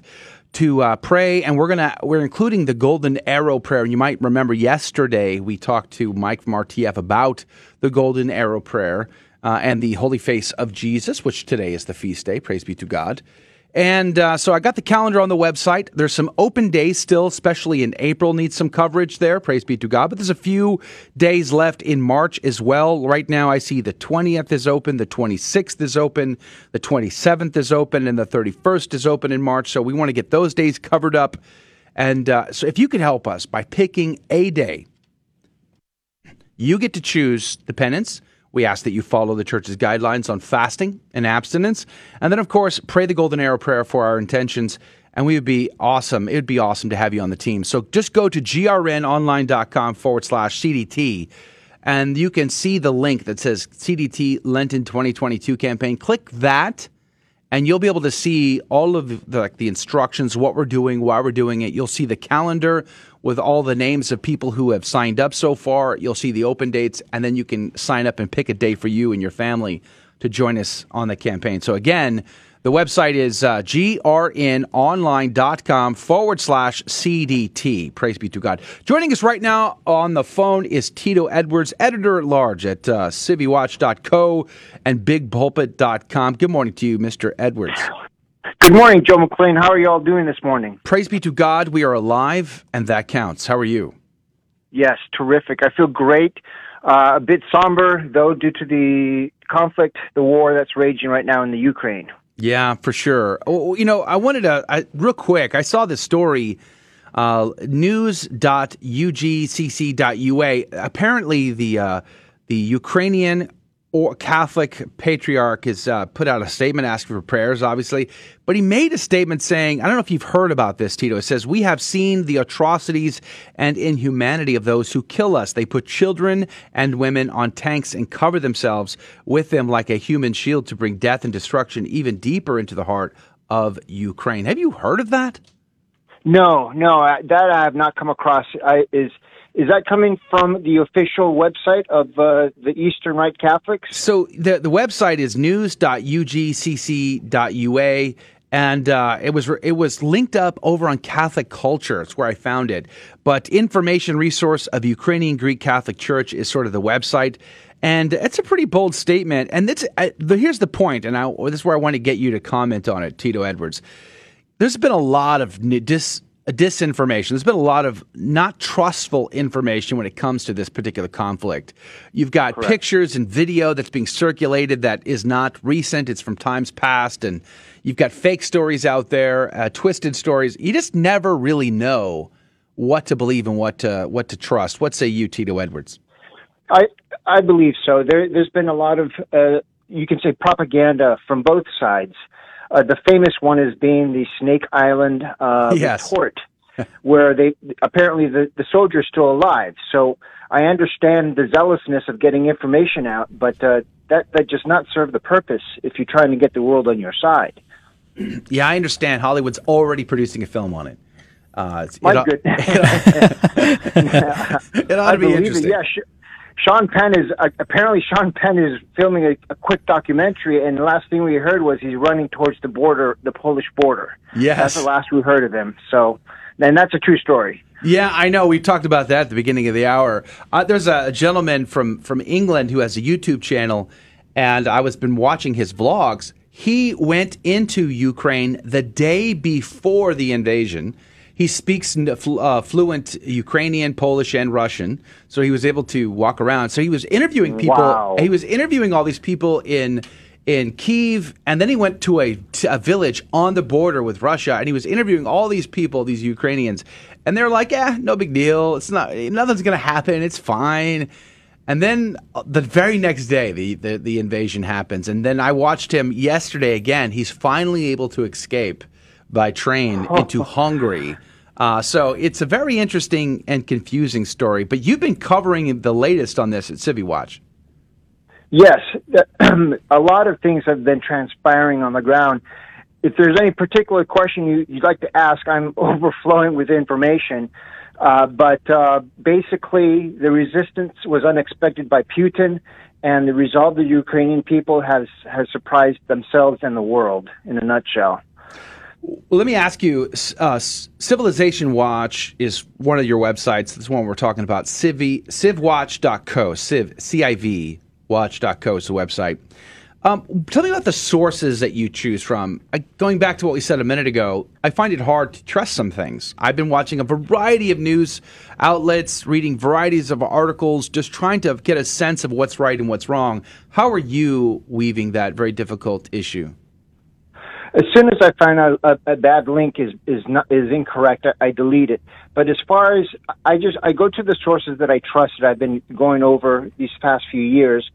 to uh, pray and we're gonna we're including the golden arrow prayer. And you might remember yesterday we talked to mike from rtf about the golden arrow prayer uh, and the holy face of jesus which today is the feast day. Praise be to god And uh, so I got the calendar on the website. There's some open days still, especially in April, needs some coverage there. Praise be to God. But there's a few days left in March as well. Right now, I see the 20th is open, the 26th is open, the 27th is open, and the 31st is open in March. So we want to get those days covered up. And uh, so if you could help us by picking a day, you get to choose the penance we ask that you follow the church's guidelines on fasting and abstinence. And then, of course, pray the Golden Arrow prayer for our intentions. And we would be awesome. It would be awesome to have you on the team. So just go to grnonline.com forward slash CDT and you can see the link that says CDT Lenten 2022 campaign. Click that and you'll be able to see all of the, like, the instructions, what we're doing, why we're doing it. You'll see the calendar with all the names of people who have signed up so far. You'll see the open dates, and then you can sign up and pick a day for you and your family to join us on the campaign. So again, the website is uh, grnonline.com forward slash CDT. Praise be to God. Joining us right now on the phone is Tito Edwards, editor at large at uh, civwatch.co and bigpulpit.com. Good morning to you, Mr. Edwards. Good morning, Joe McClane. How are you all doing this morning? Praise be to God. We are alive, and that counts. How are you? Yes, terrific. I feel great. Uh, a bit somber, though, due to the conflict, the war that's raging right now in the Ukraine. Yeah, for sure. Oh, you know, I wanted to, I, real quick, I saw this story, uh, news.ugcc.ua. Apparently, the, uh, the Ukrainian or Catholic patriarch has uh, put out a statement asking for prayers, obviously, but he made a statement saying, I don't know if you've heard about this, Tito. It says, We have seen the atrocities and inhumanity of those who kill us. They put children and women on tanks and cover themselves with them like a human shield to bring death and destruction even deeper into the heart of Ukraine. Have you heard of that? No, no, that I have not come across. I, is is that coming from the official website of uh, the Eastern Rite Catholics? So the the website is news.ugcc.ua and uh, it was it was linked up over on Catholic Culture. It's where I found it. But information resource of Ukrainian Greek Catholic Church is sort of the website, and it's a pretty bold statement. And it's, uh, here's the point, and I, this is where I want to get you to comment on it, Tito Edwards. There's been a lot of dis disinformation. There's been a lot of not trustful information when it comes to this particular conflict. You've got Correct. pictures and video that's being circulated that is not recent, it's from times past, and you've got fake stories out there, uh, twisted stories. You just never really know what to believe and what to, what to trust. What say you, Tito Edwards? I I believe so. There, has been a lot of uh, you can say propaganda from both sides. Uh, the famous one is being the Snake Island uh, yes. report, where they apparently the, the soldier's still alive. So I understand the zealousness of getting information out, but uh, that that does not serve the purpose if you're trying to get the world on your side. <clears throat> Yeah, I understand. Hollywood's already producing a film on it. Uh, My it, <laughs> <laughs> <laughs> it ought to be interesting. It, yeah, Sean Penn is uh, apparently Sean Penn is filming a, a, quick documentary, and the last thing we heard was he's running towards the border, the Polish border. Yes, that's the last we heard of him. So, and that's a true story. Yeah, I know. We talked about that at the beginning of the hour. Uh, there's a, a, gentleman from from England who has a YouTube channel, and I was been watching his vlogs. He went into Ukraine the day before the invasion he speaks uh, fluent Ukrainian, Polish, and Russian, so he was able to walk around. So he was interviewing people. Wow. He was interviewing all these people in in Kiev, and then he went to a, a village on the border with Russia, and he was interviewing all these people, these Ukrainians, and they're like, "Yeah, no big deal. It's not. Nothing's gonna happen. It's fine." And then uh, the very next day, the, the, the invasion happens. And then I watched him yesterday again. He's finally able to escape by train <laughs> into Hungary. Uh, so it's a very interesting and confusing story. But you've been covering the latest on this at Civi Watch. Yes, <clears throat> a lot of things have been transpiring on the ground. If there's any particular question you, would like to ask, I'm <laughs> overflowing with information. Uh, but uh, basically, the resistance was unexpected by Putin, and the resolve of the Ukrainian people has has surprised themselves and the world. In a nutshell. Let me ask you uh, Civilization Watch is one of your websites. This one we're talking about. Civ, civwatch.co, civ, C I V, watch.co is the website. Um, tell me about the sources that you choose from. I, going back to what we said a minute ago, I find it hard to trust some things. I've been watching a variety of news outlets, reading varieties of articles, just trying to get a sense of what's right and what's wrong. How are you weaving that very difficult issue? As soon as I find out a, a bad link is is not is incorrect, I, I delete it. But as far as I just I go to the sources that I trust that I've been going over these past few years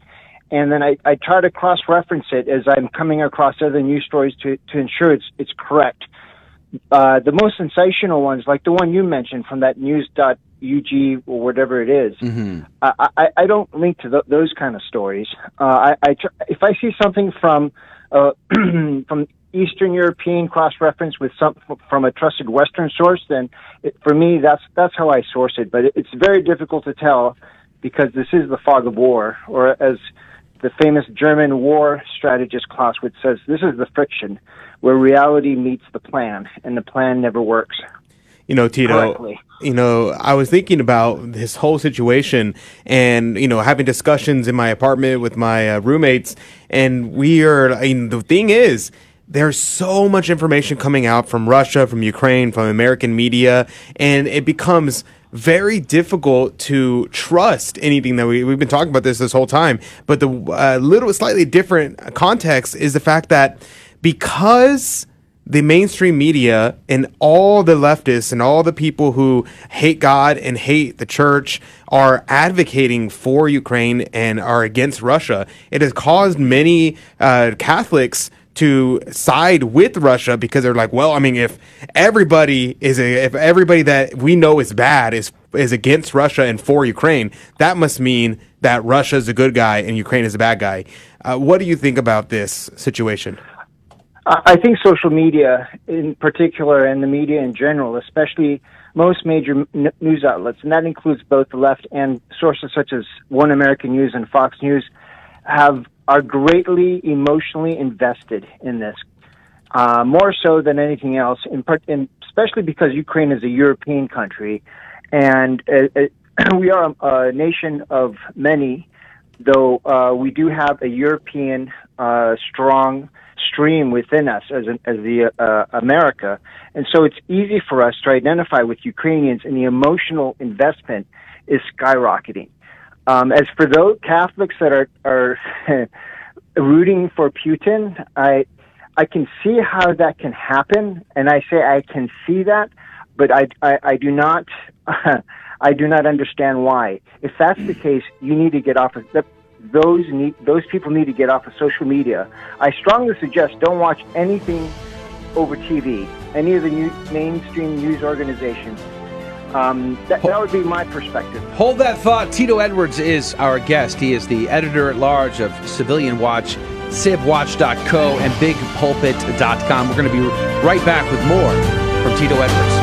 and then I, I try to cross reference it as I'm coming across other news stories to, to ensure it's it's correct. Uh, the most sensational ones, like the one you mentioned from that news.ug or whatever it is, mm-hmm. I, I, I don't link to th- those kind of stories. Uh, I, I tr- if I see something from uh, <clears throat> from Eastern European cross reference with some from a trusted Western source, then it, for me that's that's how I source it. But it, it's very difficult to tell because this is the fog of war, or as the famous German war strategist Clausewitz says this is the friction where reality meets the plan, and the plan never works. You know, Tito, correctly. you know, I was thinking about this whole situation and, you know, having discussions in my apartment with my uh, roommates. And we are, I mean, the thing is, there's so much information coming out from Russia, from Ukraine, from American media, and it becomes very difficult to trust anything that we, we've been talking about this this whole time. But the uh, little slightly different context is the fact that because the mainstream media and all the leftists and all the people who hate God and hate the church are advocating for Ukraine and are against Russia, it has caused many uh, Catholics to side with Russia because they're like, well, I mean, if everybody is a, if everybody that we know is bad is is against Russia and for Ukraine, that must mean that Russia is a good guy and Ukraine is a bad guy. Uh, what do you think about this situation? I think social media, in particular, and the media in general, especially most major n- news outlets, and that includes both the left and sources such as One American News and Fox News, have are greatly emotionally invested in this, uh, more so than anything else. In part, in, especially because Ukraine is a European country, and uh, uh <clears throat> we are a, a, nation of many. Though uh, we do have a European uh, strong stream within us as an, as the uh, America, and so it's easy for us to identify with Ukrainians, and the emotional investment is skyrocketing. Um, as for those Catholics that are are <laughs> rooting for Putin, I I can see how that can happen, and I say I can see that, but I I, I do not <laughs> I do not understand why. If that's the case, you need to get off of that. Those need those people need to get off of social media. I strongly suggest don't watch anything over TV, any of the new, mainstream news organizations um, that, that, would be my perspective. Hold that thought. Tito Edwards is our guest. He is the editor at large of Civilian Watch, civwatch.co, and bigpulpit.com. We're going to be right back with more from Tito Edwards.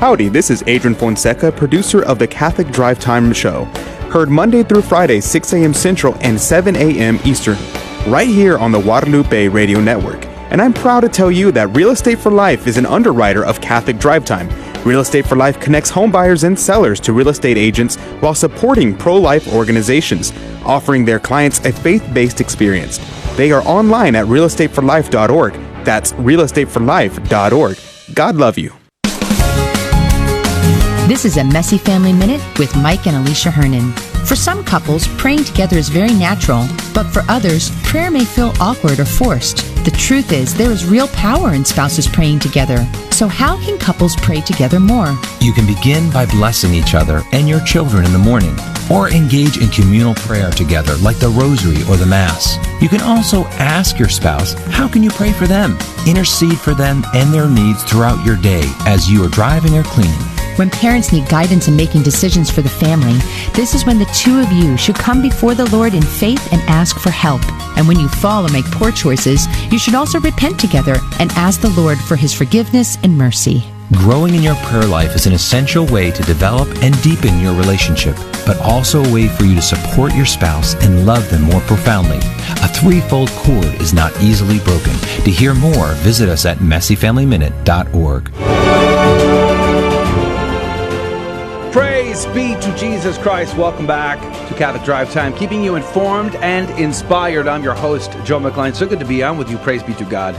Howdy, this is Adrian Fonseca, producer of the Catholic Drive Time Show. Heard Monday through Friday, 6 a.m. Central and 7 a.m. Eastern right here on the Guadalupe Radio Network. And I'm proud to tell you that Real Estate for Life is an underwriter of Catholic Drive Time. Real Estate for Life connects homebuyers and sellers to real estate agents while supporting pro life organizations, offering their clients a faith based experience. They are online at realestateforlife.org. That's realestateforlife.org. God love you. This is a Messy Family Minute with Mike and Alicia Hernon. For some couples, praying together is very natural, but for others, prayer may feel awkward or forced. The truth is, there is real power in spouses praying together. So, how can couples pray together more? You can begin by blessing each other and your children in the morning, or engage in communal prayer together, like the rosary or the Mass. You can also ask your spouse, How can you pray for them? Intercede for them and their needs throughout your day as you are driving or cleaning. When parents need guidance in making decisions for the family, this is when the two of you should come before the Lord in faith and ask for help. And when you fall or make poor choices, you should also repent together and ask the Lord for his forgiveness and mercy. Growing in your prayer life is an essential way to develop and deepen your relationship, but also a way for you to support your spouse and love them more profoundly. A threefold cord is not easily broken. To hear more, visit us at messyfamilyminute.org. Jesus Christ. Welcome back to Catholic Drive Time, keeping you informed and inspired. I'm your host, Joe McClane. So good to be on with you. Praise be to God.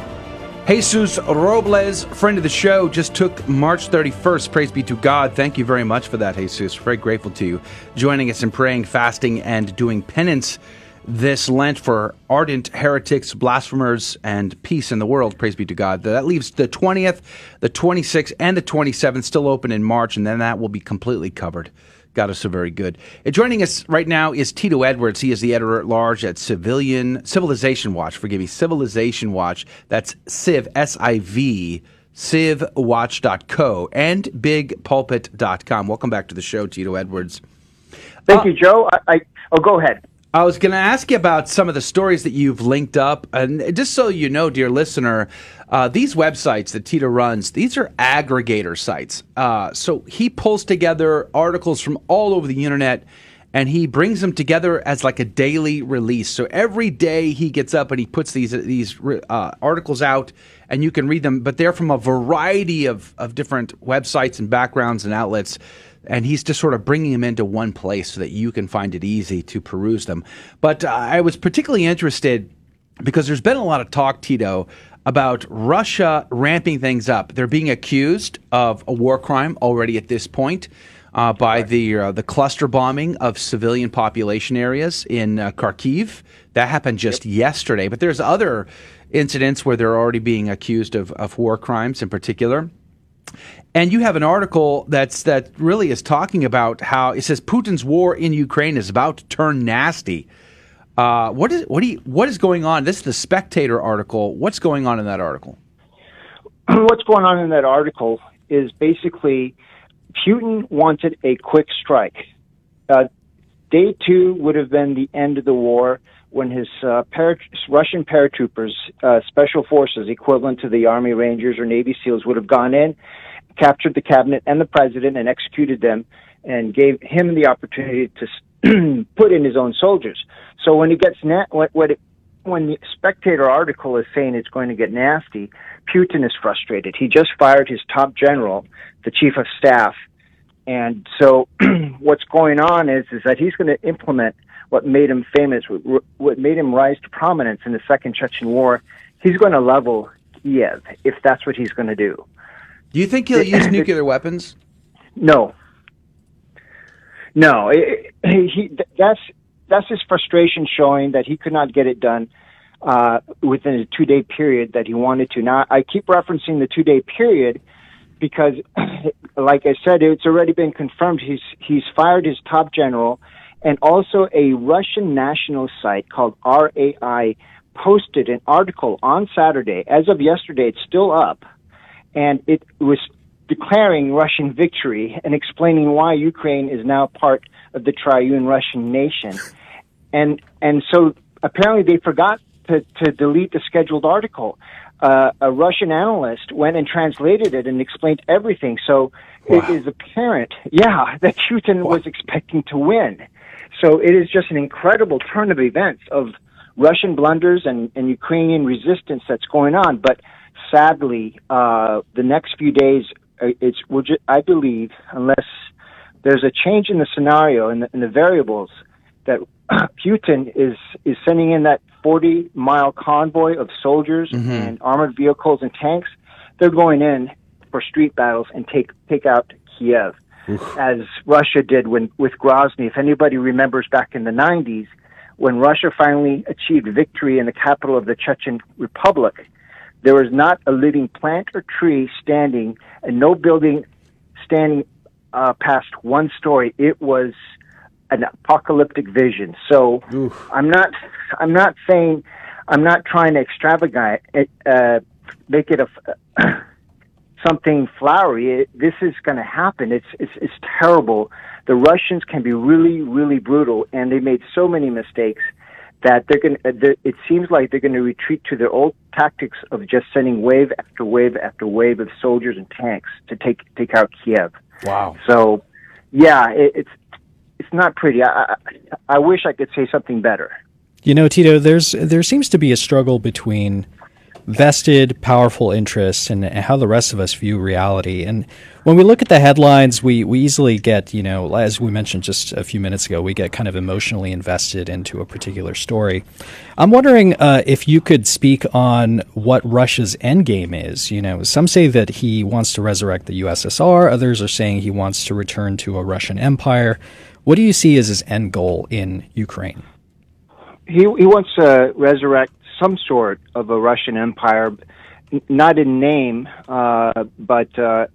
Jesus Robles, friend of the show, just took March 31st. Praise be to God. Thank you very much for that, Jesus. Very grateful to you. Joining us in praying, fasting, and doing penance this Lent for ardent heretics, blasphemers, and peace in the world. Praise be to God. That leaves the 20th, the 26th, and the 27th still open in March, and then that will be completely covered. God is so very good. And joining us right now is Tito Edwards. He is the editor at large at Civilian Civilization Watch. Forgive me, Civilization Watch. That's Civ S I V civwatch.co and bigpulpit.com. Welcome back to the show, Tito Edwards. Thank uh, you, Joe. I, I, oh, go ahead. I was going to ask you about some of the stories that you've linked up. And just so you know, dear listener, uh, these websites that Tito runs, these are aggregator sites. Uh, so he pulls together articles from all over the internet and he brings them together as like a daily release. So every day he gets up and he puts these these uh, articles out, and you can read them. But they're from a variety of of different websites and backgrounds and outlets and he's just sort of bringing them into one place so that you can find it easy to peruse them. But uh, I was particularly interested because there's been a lot of talk, Tito, about Russia ramping things up. They're being accused of a war crime already at this point. Uh, by the uh, the cluster bombing of civilian population areas in uh, Kharkiv. That happened just yep. yesterday. But there's other incidents where they're already being accused of, of war crimes in particular. And you have an article that's that really is talking about how it says Putin's war in Ukraine is about to turn nasty. Uh, what is what do you, what is going on? This is the Spectator article. What's going on in that article? <clears throat> What's going on in that article is basically Putin wanted a quick strike. Uh, day two would have been the end of the war when his uh, para- Russian paratroopers, uh, special forces equivalent to the Army Rangers or Navy SEALs, would have gone in captured the cabinet and the president and executed them and gave him the opportunity to <clears throat> put in his own soldiers. So when it gets na- what, what it, when the Spectator article is saying it's going to get nasty, Putin is frustrated. He just fired his top general, the chief of staff, and so <clears throat> what's going on is is that he's going to implement what made him famous, what made him rise to prominence in the Second Chechen War. He's going to level Kiev if that's what he's going to do. Do you think he'll use nuclear weapons? No. No, it, he, that's that's his frustration showing that he could not get it done uh, within a two day period that he wanted to. Now, I keep referencing the two day period because, <clears throat> like I said, it's already been confirmed. He's he's fired his top general, and also a Russian national site called RIA posted an article on Saturday. As of yesterday, it's still up and it was declaring Russian victory and explaining why Ukraine is now part of the triune Russian nation. <laughs> And and so apparently they forgot to, to delete the scheduled article. Uh, a Russian analyst went and translated it and explained everything. So wow. it is apparent, yeah, that Putin wow. was expecting to win. So it is just an incredible turn of events of Russian blunders and, and Ukrainian resistance that's going on. But sadly, uh, the next few days, uh, it's I believe, unless there's a change in the scenario and the, in the variables, that <clears throat> Putin is is sending in that 40 mile convoy of soldiers mm-hmm. and armored vehicles and tanks. They're going in for street battles and take take out Kiev, Oof. as Russia did when with Grozny. If anybody remembers back in the 90s, when Russia finally achieved victory in the capital of the Chechen Republic, there was not a living plant or tree standing, and no building standing uh, past one story. It was an apocalyptic vision. So Oof. I'm not, I'm not saying, I'm not trying to extravagate it, uh, make it a <clears throat> something flowery. It, this is going to happen. It's, it's it's terrible. The Russians can be really, really brutal, and they made so many mistakes that they're going. Uh, to It seems like they're going to retreat to their old tactics of just sending wave after wave after wave of soldiers and tanks to take take out Kiev. Wow. So, yeah, it, it's it's not pretty. I, I I wish I could say something better. You know, Tito, there's there seems to be a struggle between vested, powerful interests and how the rest of us view reality. And when we look at the headlines, we, we easily get, you know, as we mentioned just a few minutes ago, we get kind of emotionally invested into a particular story. I'm wondering uh, if you could speak on what Russia's endgame is. You know, some say that he wants to resurrect the USSR, others are saying he wants to return to a Russian empire. What do you see as his end goal in Ukraine? He, he wants to resurrect some sort of a Russian empire, not in name, uh, but uh,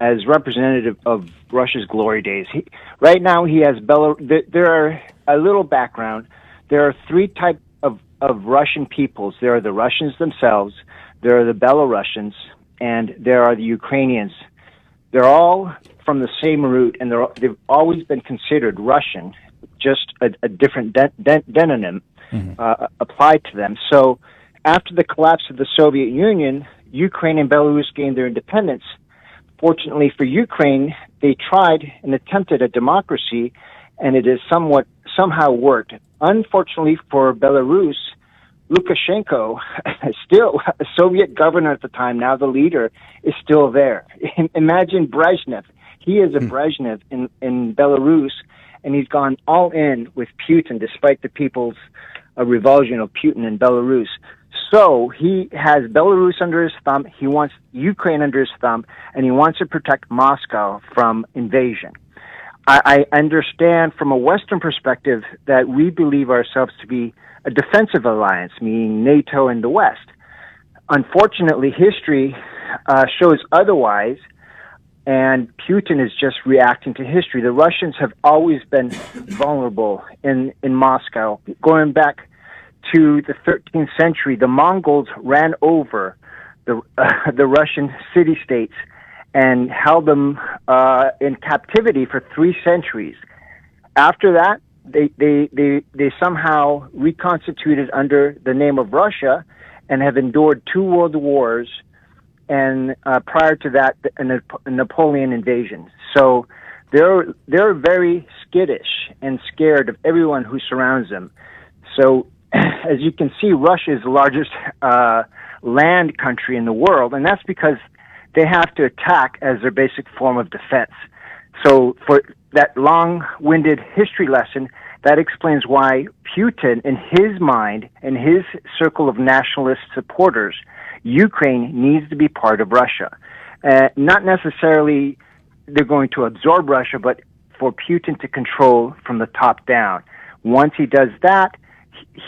as representative of Russia's glory days. He, right now, he has Belarus. There are a little background. There are three types of, of Russian peoples. There are the Russians themselves, there are the Belarusians, and there are the Ukrainians. They're all from the same root, and they're, they've always been considered Russian, just a, a different de- de- demonym mm-hmm. uh, applied to them. So, after the collapse of the Soviet Union, Ukraine and Belarus gained their independence. Fortunately for Ukraine, they tried and attempted a democracy, and it has somewhat somehow worked. Unfortunately for Belarus, Lukashenko, <laughs> still a Soviet governor at the time, now the leader, is still there. <laughs> Imagine Brezhnev. He is a hmm. Brezhnev in, in Belarus, and he's gone all in with Putin despite the people's uh, revulsion of Putin in Belarus. So he has Belarus under his thumb, he wants Ukraine under his thumb, and he wants to protect Moscow from invasion. I, I understand from a Western perspective that we believe ourselves to be a defensive alliance, meaning NATO and the West. Unfortunately, history uh, shows otherwise, and Putin is just reacting to history. The Russians have always been <coughs> vulnerable in, in Moscow. Going back to the 13th century, the Mongols ran over the, <laughs> uh, the Russian city states and held them uh, in captivity for three centuries. After that, they, they, they, they somehow reconstituted under the name of Russia and have endured two world wars and uh, prior to that, a Napoleon invasion. So they're, they're very skittish and scared of everyone who surrounds them. So as you can see, Russia is the largest uh, land country in the world, and that's because they have to attack as their basic form of defense. So, for that long winded history lesson, that explains why Putin, in his mind, in his circle of nationalist supporters, Ukraine needs to be part of Russia. Uh, not necessarily they're going to absorb Russia, but for Putin to control from the top down. Once he does that,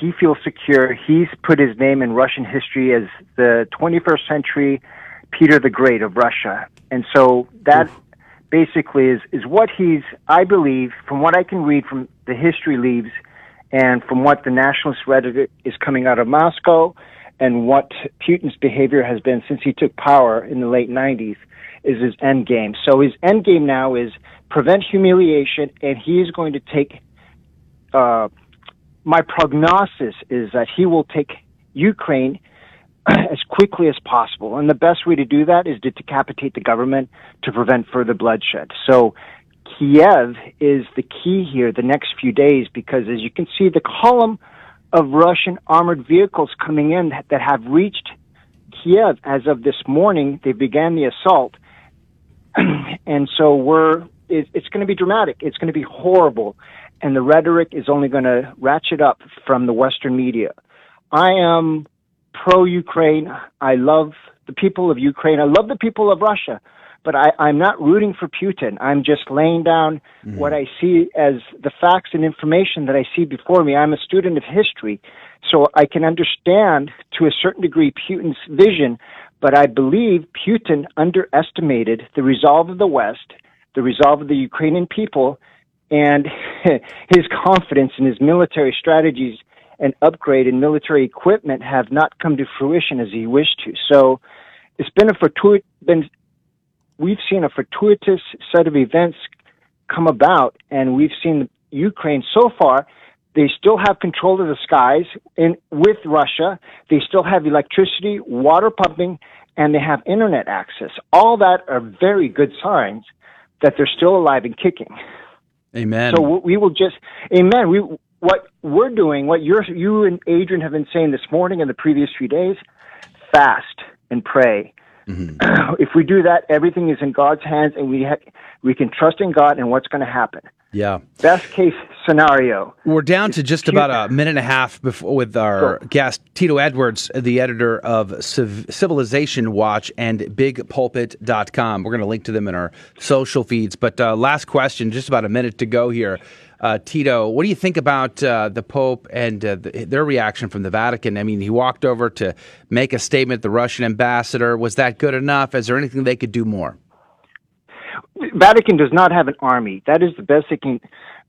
he feels secure. He's put his name in Russian history as the 21st century Peter the Great of Russia. And so that basically is, is what he's, I believe, from what I can read from the history leaves and from what the nationalist rhetoric is coming out of Moscow and what Putin's behavior has been since he took power in the late 90s is his end game. So his end game now is prevent humiliation, and he is going to take uh, my prognosis is that he will take Ukraine <clears throat> as quickly as possible. And the best way to do that is to decapitate the government to prevent further bloodshed. So Kiev is the key here the next few days because as you can see, the column of Russian armored vehicles coming in that, have reached Kiev as of this morning, they began the assault. <clears throat> and so we're, it, it's going to be dramatic. It's going to be horrible and the rhetoric is only going to ratchet up from the Western media. I am pro Ukraine. I love the people of Ukraine. I love the people of Russia, but I, I'm not rooting for Putin. I'm just laying down mm-hmm. what I see as the facts and information that I see before me. I'm a student of history, so I can understand to a certain degree Putin's vision, but I believe Putin underestimated the resolve of the West, the resolve of the Ukrainian people, and <laughs> his confidence in his military strategies and upgrade in military equipment have not come to fruition as he wished to. So it's been a fortuitous, been, we've seen a fortuitous set of events come about, and we've seen Ukraine so far. They still have control of the skies in, with Russia. They still have electricity, water pumping, and they have internet access. All that are very good signs that they're still alive and kicking. Amen. So we will just, amen. We, what we're doing, what you're, you and Adrian have been saying this morning and the previous few days, fast and pray. Mm-hmm. <clears throat> if we do that, everything is in God's hands, and we ha- we can trust in God and what's going to happen. Yeah. Best case scenario. We're down to just about a minute and a half before with our Sure. guest Tito Edwards, the editor of Civ- Civilization Watch and BigPulpit.com. We're going to link to them in our social feeds. But uh, last question, just about a minute to go here. Uh, Tito, what do you think about uh, the Pope and uh, the, their reaction from the Vatican? I mean, he walked over to make a statement. The Russian ambassador was that good enough? Is there anything they could do more? Vatican does not have an army. That is the best they can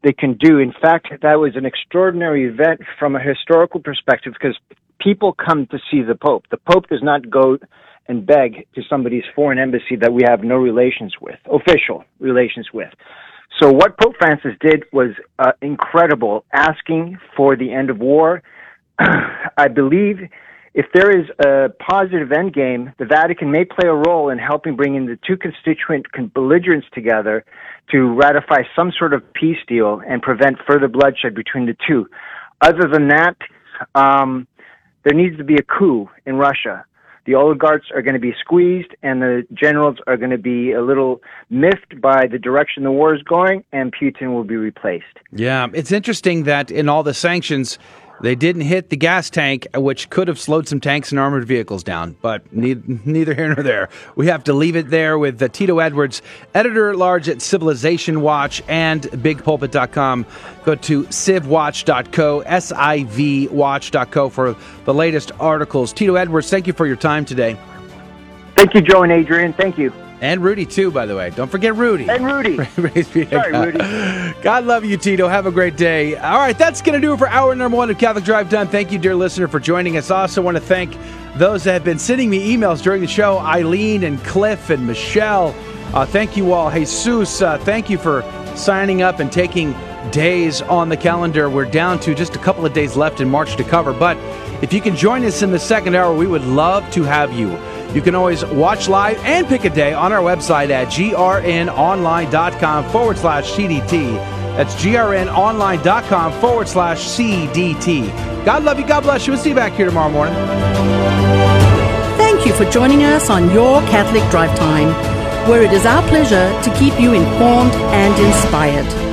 they can do. In fact, that was an extraordinary event from a historical perspective because people come to see the Pope. The Pope does not go and beg to somebody's foreign embassy that we have no relations with, official relations with. So what Pope Francis did was uh, incredible, asking for the end of war. <clears throat> I believe if there is a positive end game, the Vatican may play a role in helping bringing the two constituent belligerents together to ratify some sort of peace deal and prevent further bloodshed between the two. Other than that, um, there needs to be a coup in Russia. The oligarchs are going to be squeezed, and the generals are going to be a little miffed by the direction the war is going, and Putin will be replaced. Yeah, it's interesting that in all the sanctions, they didn't hit the gas tank, which could have slowed some tanks and armored vehicles down. But ne- neither here nor there. We have to leave it there with uh, Tito Edwards, editor at large at Civilization Watch and BigPulpit.com. Go to civwatch.co, S I V watch.co for the latest articles. Tito Edwards, thank you for your time today. Thank you, Joe and Adrian. Thank you. And Rudy, too, by the way. Don't forget Rudy. And Rudy. <laughs> Praise be Sorry, God. Rudy. God love you, Tito. Have a great day. All right, that's going to do it for hour number one of Catholic Drive Time. Thank you, dear listener, for joining us. Also, want to thank those that have been sending me emails during the show Eileen and Cliff and Michelle. Uh, thank you all. Jesus, uh, thank you for signing up and taking days on the calendar. We're down to just a couple of days left in March to cover. But if you can join us in the second hour, we would love to have you. You can always watch live and pick a day on our website at grnonline.com forward slash CDT. That's grnonline.com forward slash CDT. God love you. God bless you. We'll see you back here tomorrow morning. Thank you for joining us on Your Catholic Drive Time, where it is our pleasure to keep you informed and inspired.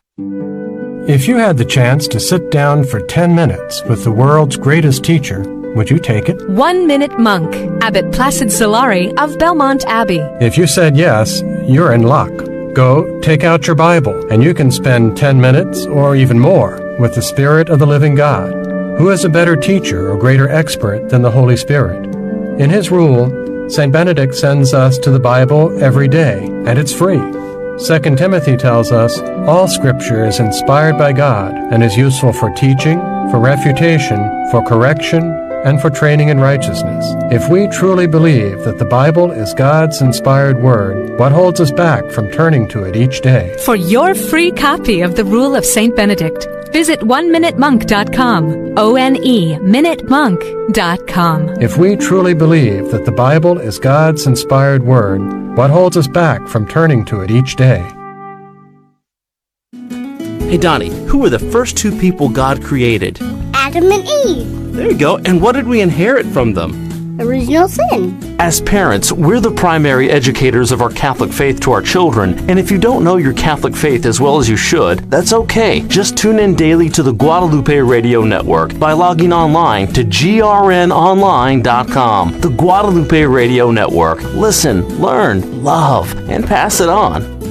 If you had the chance to sit down for 10 minutes with the world's greatest teacher, would you take it? One Minute Monk, Abbot Placid Solari of Belmont Abbey. If you said yes, you're in luck. Go, take out your Bible, and you can spend 10 minutes or even more with the Spirit of the living God. Who is a better teacher or greater expert than the Holy Spirit? In his rule, St. Benedict sends us to the Bible every day, and it's free. 2 Timothy tells us all scripture is inspired by God and is useful for teaching, for refutation, for correction, and for training in righteousness. If we truly believe that the Bible is God's inspired word, what holds us back from turning to it each day? For your free copy of the Rule of St. Benedict, visit oneminutemonk.com. O N E minutemonk.com. If we truly believe that the Bible is God's inspired word, what holds us back from turning to it each day? Hey Donnie, who were the first two people God created? Adam and Eve. There you go. And what did we inherit from them? Original sin. As parents, we're the primary educators of our Catholic faith to our children, and if you don't know your Catholic faith as well as you should, that's okay. Just tune in daily to the Guadalupe Radio Network by logging online to grnonline.com. The Guadalupe Radio Network. Listen, learn, love, and pass it on.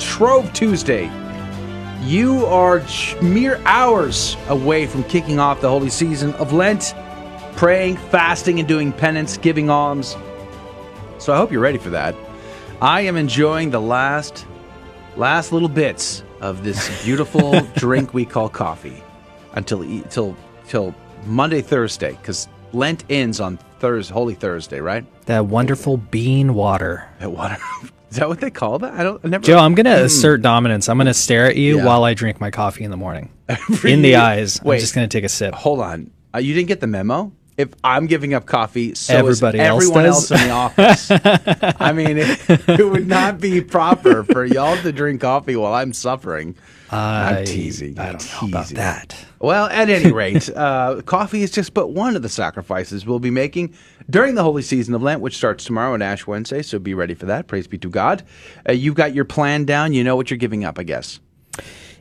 Shrove Tuesday. You are mere hours away from kicking off the holy season of Lent, praying, fasting, and doing penance, giving alms. So I hope you're ready for that. I am enjoying the last, last little bits of this <laughs> beautiful drink we call coffee until until till Monday, Thursday, because Lent ends on Thursday, Holy Thursday, right? That wonderful bean water. That water. <laughs> Is that what they call that? I don't. I never. Joe, I'm gonna mm. assert dominance. I'm gonna stare at you yeah. while I drink my coffee in the morning. <laughs> in the eyes. Wait, I'm just gonna take a sip. Hold on. Uh, you didn't get the memo. If I'm giving up coffee, so Everybody is everyone else, else in the office. <laughs> I mean, it, it, would not be proper for y'all to drink coffee while I'm suffering. I, I'm teasing. I don't teasing. know about that. Well, at any rate, <laughs> uh, coffee is just but one of the sacrifices we'll be making during the holy season of Lent, which starts tomorrow on Ash Wednesday. So be ready for that. Praise be to God. Uh, you've got your plan down. You know what you're giving up, I guess.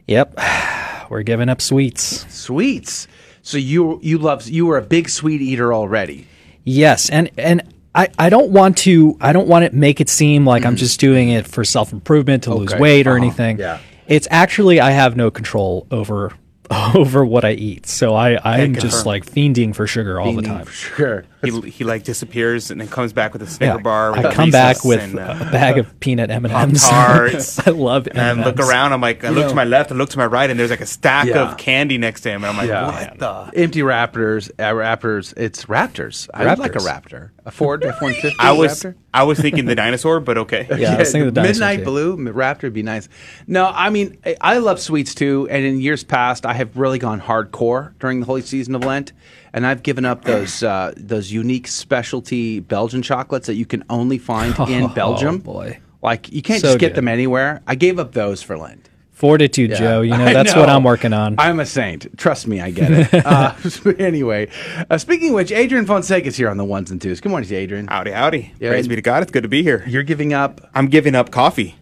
Yep, <sighs> we're giving up sweets. Sweets. So you you love you were a big sweet eater already. Yes, and and I, I don't want to I don't want to make it seem like mm. I'm just doing it for self improvement to okay. lose weight or uh-huh. anything. Yeah. It's actually I have no control over <laughs> over what I eat. So I I'm just like fiending for sugar all fiending the time. Sure. He, he like disappears and then comes back with a Snicker yeah, bar. I come back with and, uh, a bag of peanut M and M's. <laughs> I love it. And look around. I'm like, I look to my left, I look to my right, and there's like a stack yeah. of candy next to him. And I'm like, yeah. what the <laughs> empty Raptors? Uh, Raptors. It's Raptors. I would like a Raptor. A Ford F one fifty. I was Raptor? I was thinking the dinosaur, but okay. <laughs> Yeah, I was thinking the dinosaur Midnight too. Blue Raptor would be nice. No, I mean I love sweets too, and in years past I have really gone hardcore during the holy season of Lent and I've given up those uh, those unique specialty Belgian chocolates that you can only find <laughs> in oh, Belgium. boy, like you can't so just get good. them anywhere. I gave up those for Lent. Fortitude, yeah. Joe. You <laughs> know that's know. what I'm working on. I'm a saint. Trust me, I get it. <laughs> uh, anyway, uh, speaking of which, Adrian Fonseca is here on the ones and twos. Good morning, Adrian. Howdy, howdy. Yeah, Praise be to God. It's good to be here. You're giving up. I'm giving up coffee.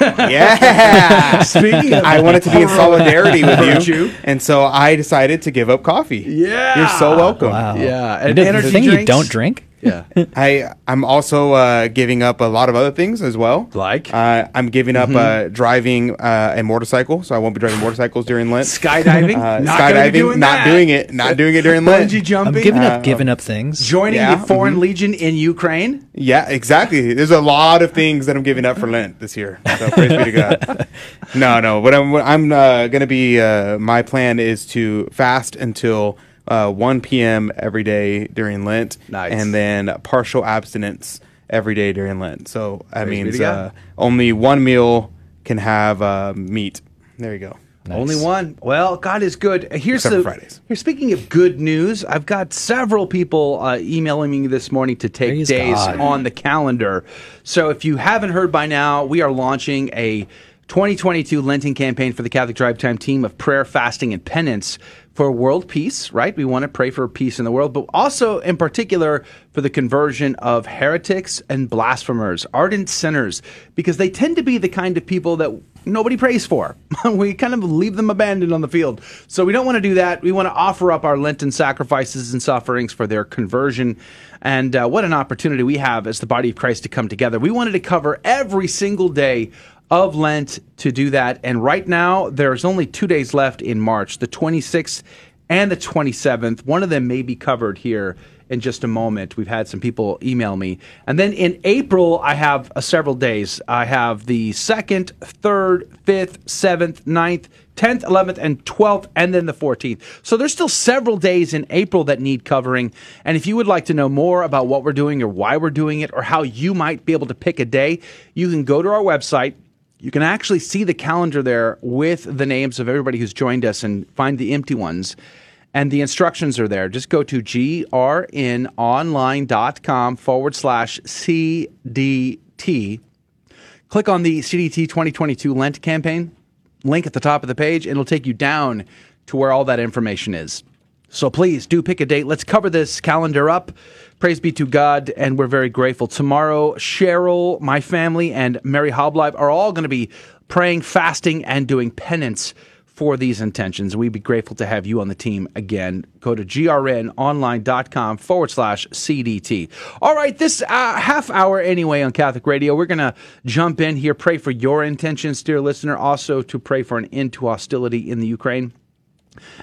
Yeah. Speaking of I wanted to be in <laughs> solidarity with you, and so I decided to give up coffee. Yeah. You're so welcome. Wow. Yeah. And, and the thing drinks? you don't drink? Yeah. I I'm also uh, giving up a lot of other things as well. Like uh, I'm giving up mm-hmm. uh, driving uh, a motorcycle, so I won't be driving motorcycles during Lent. Skydiving, uh, not skydiving, doing not that. doing it, not doing it during Lent. Bungee jumping, I'm giving up, giving up things. Joining yeah. the Foreign mm-hmm. Legion in Ukraine. Yeah, exactly. There's a lot of things that I'm giving up for Lent this year. So praise be to God. <laughs> No, no. What I'm what I'm uh, going to be. my plan is to fast until uh, 1 p.m. every day during Lent, nice. and then partial abstinence every day during Lent. So that Praise means uh, only one meal can have uh, meat. There you go. Nice. Only one. Well, God is good. Here's Except the Fridays. Here, speaking of good news, I've got several people uh, emailing me this morning to take Praise days God. on the calendar. So if you haven't heard by now, we are launching a 2022 Lenten campaign for the Catholic Drive Time team of prayer, fasting, and penance for world peace, right? We want to pray for peace in the world, but also in particular for the conversion of heretics and blasphemers, ardent sinners, because they tend to be the kind of people that nobody prays for. <laughs> we kind of leave them abandoned on the field. So we don't want to do that. We want to offer up our Lenten sacrifices and sufferings for their conversion. And uh, what an opportunity we have as the body of Christ to come together. We wanted to cover every single day of Lent to do that. And right now, there's only two days left in March the 26th and the 27th. One of them may be covered here in just a moment. We've had some people email me. And then in April, I have uh, several days. I have the 2nd, 3rd, 5th, 7th, 9th, 10th, 11th, and 12th, and then the 14th. So there's still several days in April that need covering. And if you would like to know more about what we're doing or why we're doing it or how you might be able to pick a day, you can go to our website. You can actually see the calendar there with the names of everybody who's joined us and find the empty ones. And the instructions are there. Just go to grnonline.com forward slash CDT. Click on the CDT 2022 Lent campaign link at the top of the page, and it'll take you down to where all that information is. So please do pick a date. Let's cover this calendar up. Praise be to God, and we're very grateful. Tomorrow, Cheryl, my family, and Mary Hoblive are all going to be praying, fasting, and doing penance for these intentions. We'd be grateful to have you on the team again. Go to grnonline.com forward slash CDT. All right, this uh, half hour anyway on Catholic Radio, we're going to jump in here, pray for your intentions, dear listener, also to pray for an end to hostility in the Ukraine.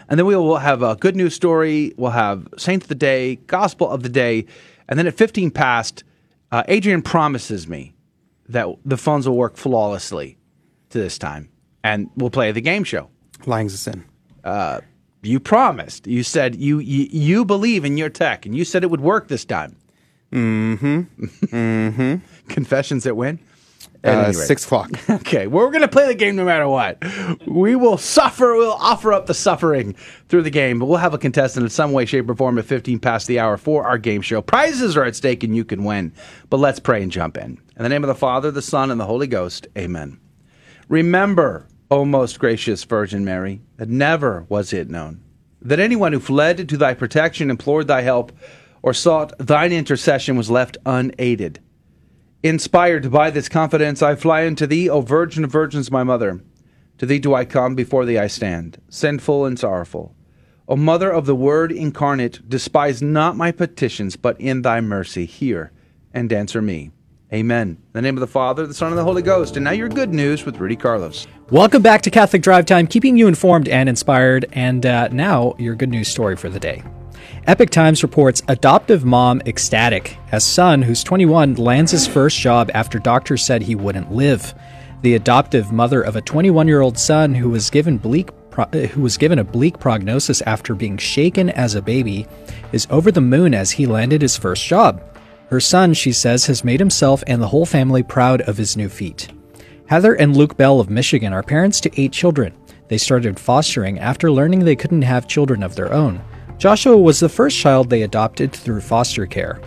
And then we will have a good news story. We'll have Saint of the Day, Gospel of the Day. And then at 15 past, uh, Adrian promises me that the phones will work flawlessly to this time. And we'll play the game show. Lying's a sin. Uh, you promised. You said you, you you believe in your tech, and you said it would work this time. Mm-hmm. <laughs> mm-hmm. Confessions that win. Uh, six o'clock. <laughs> Okay, well, we're going to play the game no matter what. We will suffer. We'll offer up the suffering through the game, but we'll have a contestant in some way, shape, or form at 15 past the hour for our game show. Prizes are at stake, and you can win. But let's pray and jump in. In the name of the Father, the Son, and the Holy Ghost. Amen. Remember O most gracious Virgin Mary, that never was it known that anyone who fled to thy protection, implored thy help, or sought thine intercession was left unaided. Inspired by this confidence, I fly unto thee, O Virgin of Virgins, my mother. To thee do I come, before thee I stand, sinful and sorrowful. O Mother of the Word incarnate, despise not my petitions, but in thy mercy hear and answer me. Amen. In the name of the Father, the Son, and the Holy Ghost. And now your good news with Rudy Carlos. Welcome back to Catholic Drive Time, keeping you informed and inspired. And uh, now your good news story for the day. Epoch Times reports adoptive mom ecstatic as son, who's 21, lands his first job after doctors said he wouldn't live. The adoptive mother of a 21 year old son who was given bleak uh, who was given a bleak prognosis after being shaken as a baby is over the moon as he landed his first job. Her son, she says, has made himself and the whole family proud of his new feat. Heather and Luke Bell of Michigan are parents to eight children. They started fostering after learning they couldn't have children of their own. Joshua was the first child they adopted through foster care.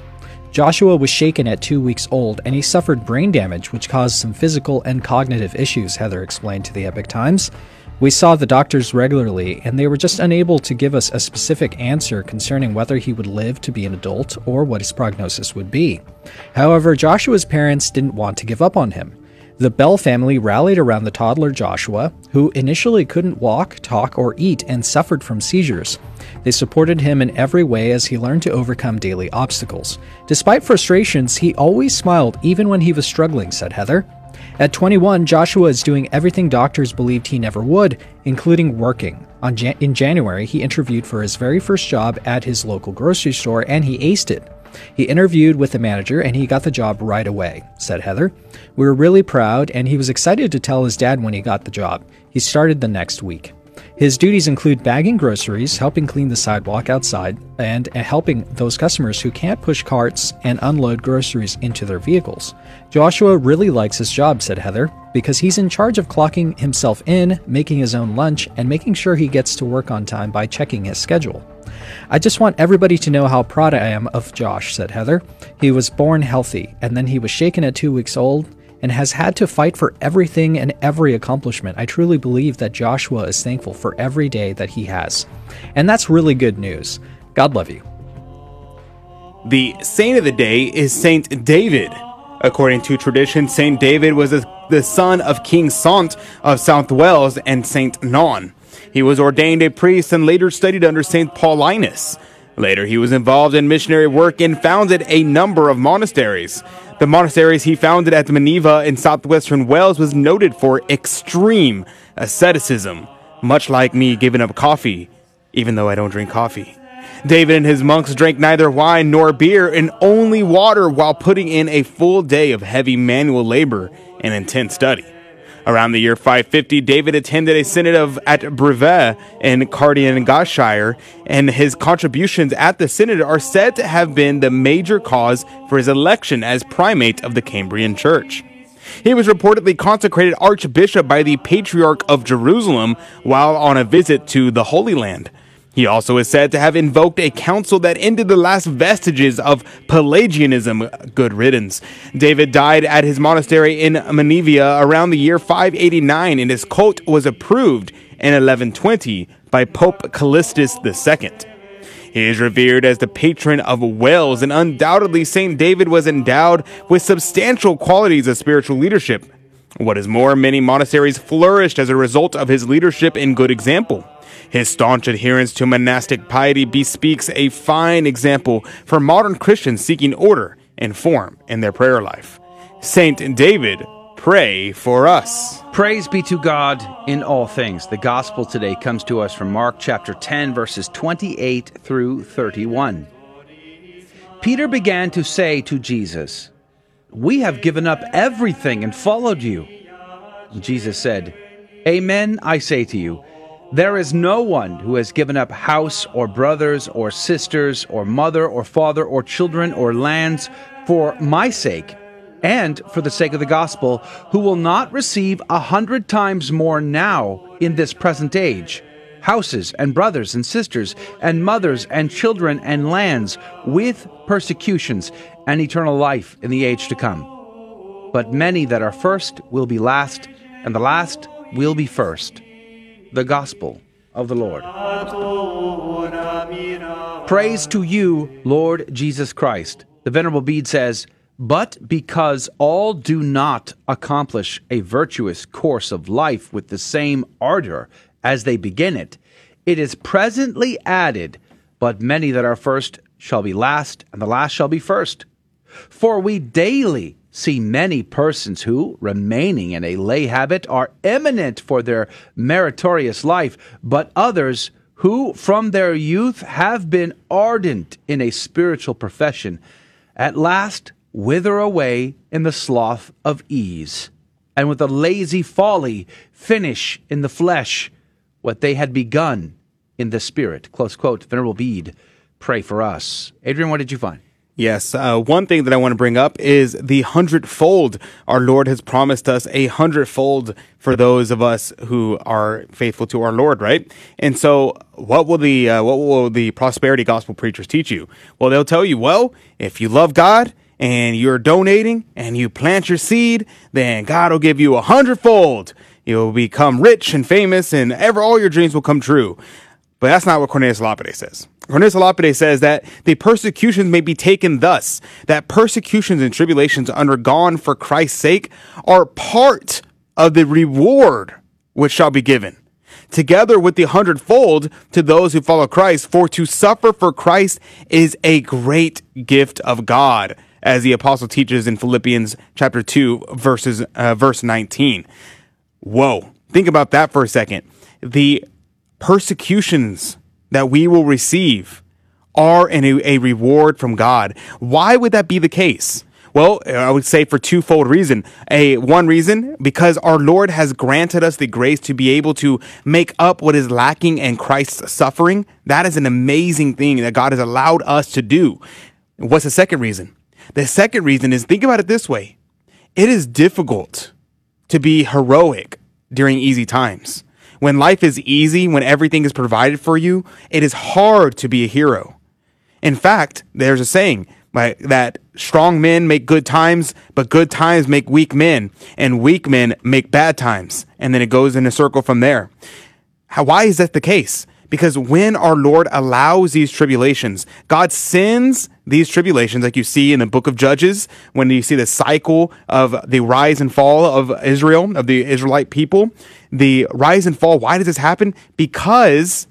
Joshua was shaken at two weeks old and he suffered brain damage, which caused some physical and cognitive issues, Heather explained to the Epoch Times. We saw the doctors regularly, and they were just unable to give us a specific answer concerning whether he would live to be an adult or what his prognosis would be. However, Joshua's parents didn't want to give up on him. The Bell family rallied around the toddler Joshua, who initially couldn't walk, talk, or eat and suffered from seizures. They supported him in every way as he learned to overcome daily obstacles. Despite frustrations, he always smiled even when he was struggling, said Heather. At 21, Joshua is doing everything doctors believed he never would, including working. Jan- in January, he interviewed for his very first job at his local grocery store and he aced it. He interviewed with the manager and he got the job right away, said Heather. We were really proud and he was excited to tell his dad when he got the job. He started the next week. His duties include bagging groceries, helping clean the sidewalk outside, and helping those customers who can't push carts and unload groceries into their vehicles. Joshua really likes his job, said Heather, because he's in charge of clocking himself in, making his own lunch, and making sure he gets to work on time by checking his schedule. I just want everybody to know how proud I am of Josh, said Heather. He was born healthy, and then he was shaken at two weeks old and has had to fight for everything and every accomplishment. I truly believe that Joshua is thankful for every day that he has. And that's really good news. God love you. The saint of the day is Saint David. According to tradition, Saint David was the son of King Sant of South Wales and Saint Non. He was ordained a priest and later studied under Saint Paulinus. Later, he was involved in missionary work and founded a number of monasteries. The monasteries he founded at Menevia in southwestern Wales was noted for extreme asceticism, much like me giving up coffee, even though I don't drink coffee. David and his monks drank neither wine nor beer and only water while putting in a full day of heavy manual labor and intense study. Around the year 550, David attended a synod of at Brevi in Cardiganshire, and his contributions at the synod are said to have been the major cause for his election as primate of the Cambrian Church. He was reportedly consecrated archbishop by the Patriarch of Jerusalem while on a visit to the Holy Land. He also is said to have invoked a council that ended the last vestiges of Pelagianism. Good riddance. David died at his monastery in Menevia around the year 589, and his cult was approved in 1120 by Pope Callistus II. He is revered as the patron of Wales, and undoubtedly St. David was endowed with substantial qualities of spiritual leadership. What is more, many monasteries flourished as a result of his leadership and good example. His staunch adherence to monastic piety bespeaks a fine example for modern Christians seeking order and form in their prayer life. Saint David, pray for us. Praise be to God in all things. The gospel today comes to us from Mark chapter 10, verses 28 through 31. Peter began to say to Jesus, We have given up everything and followed you. Jesus said, Amen, I say to you there is no one who has given up house or brothers or sisters or mother or father or children or lands for my sake and for the sake of the gospel who will not receive a hundred times more now in this present age houses and brothers and sisters and mothers and children and lands with persecutions and eternal life in the age to come. But many that are first will be last, and the last will be first the gospel of the Lord. Praise to you, Lord Jesus Christ. The Venerable Bede says, But because all do not accomplish a virtuous course of life with the same ardor as they begin it, it is presently added, But many that are first shall be last, and the last shall be first. For we daily see many persons who, remaining in a lay habit, are eminent for their meritorious life, but others who, from their youth, have been ardent in a spiritual profession, at last wither away in the sloth of ease, and with a lazy folly finish in the flesh what they had begun in the spirit. Close quote. Venerable Bede, pray for us. Adrian, what did you find? Yes, uh, one thing that I want to bring up is the hundredfold. Our Lord has promised us a hundredfold for those of us who are faithful to our Lord, right? And so, what will the uh, what will the prosperity gospel preachers teach you? Well, they'll tell you, well, if you love God and you're donating and you plant your seed, then God will give you a hundredfold. You'll become rich and famous, and ever all your dreams will come true. But that's not what Cornelius Lapide says. Cornelius Lapide says that the persecutions may be taken thus, that persecutions and tribulations undergone for Christ's sake are part of the reward which shall be given, together with the hundredfold to those who follow Christ. For to suffer for Christ is a great gift of God, as the apostle teaches in Philippians chapter 2, verses, uh, verse 19. Whoa. Think about that for a second. The persecutions that we will receive are an, a reward from God. Why would that be the case? Well, I would say for twofold reason. A one reason because our Lord has granted us the grace to be able to make up what is lacking in Christ's suffering. That is an amazing thing that God has allowed us to do. What's the second reason? The second reason is think about it this way. It is difficult to be heroic during easy times. When life is easy, when everything is provided for you, it is hard to be a hero. In fact, there's a saying that strong men make good times, but good times make weak men, and weak men make bad times. And then it goes in a circle from there. How, why is that the case? Because when our Lord allows these tribulations, God sends these tribulations, like you see in the book of Judges, when you see the cycle of the rise and fall of Israel, of the Israelite people, the rise and fall. Why does this happen? Because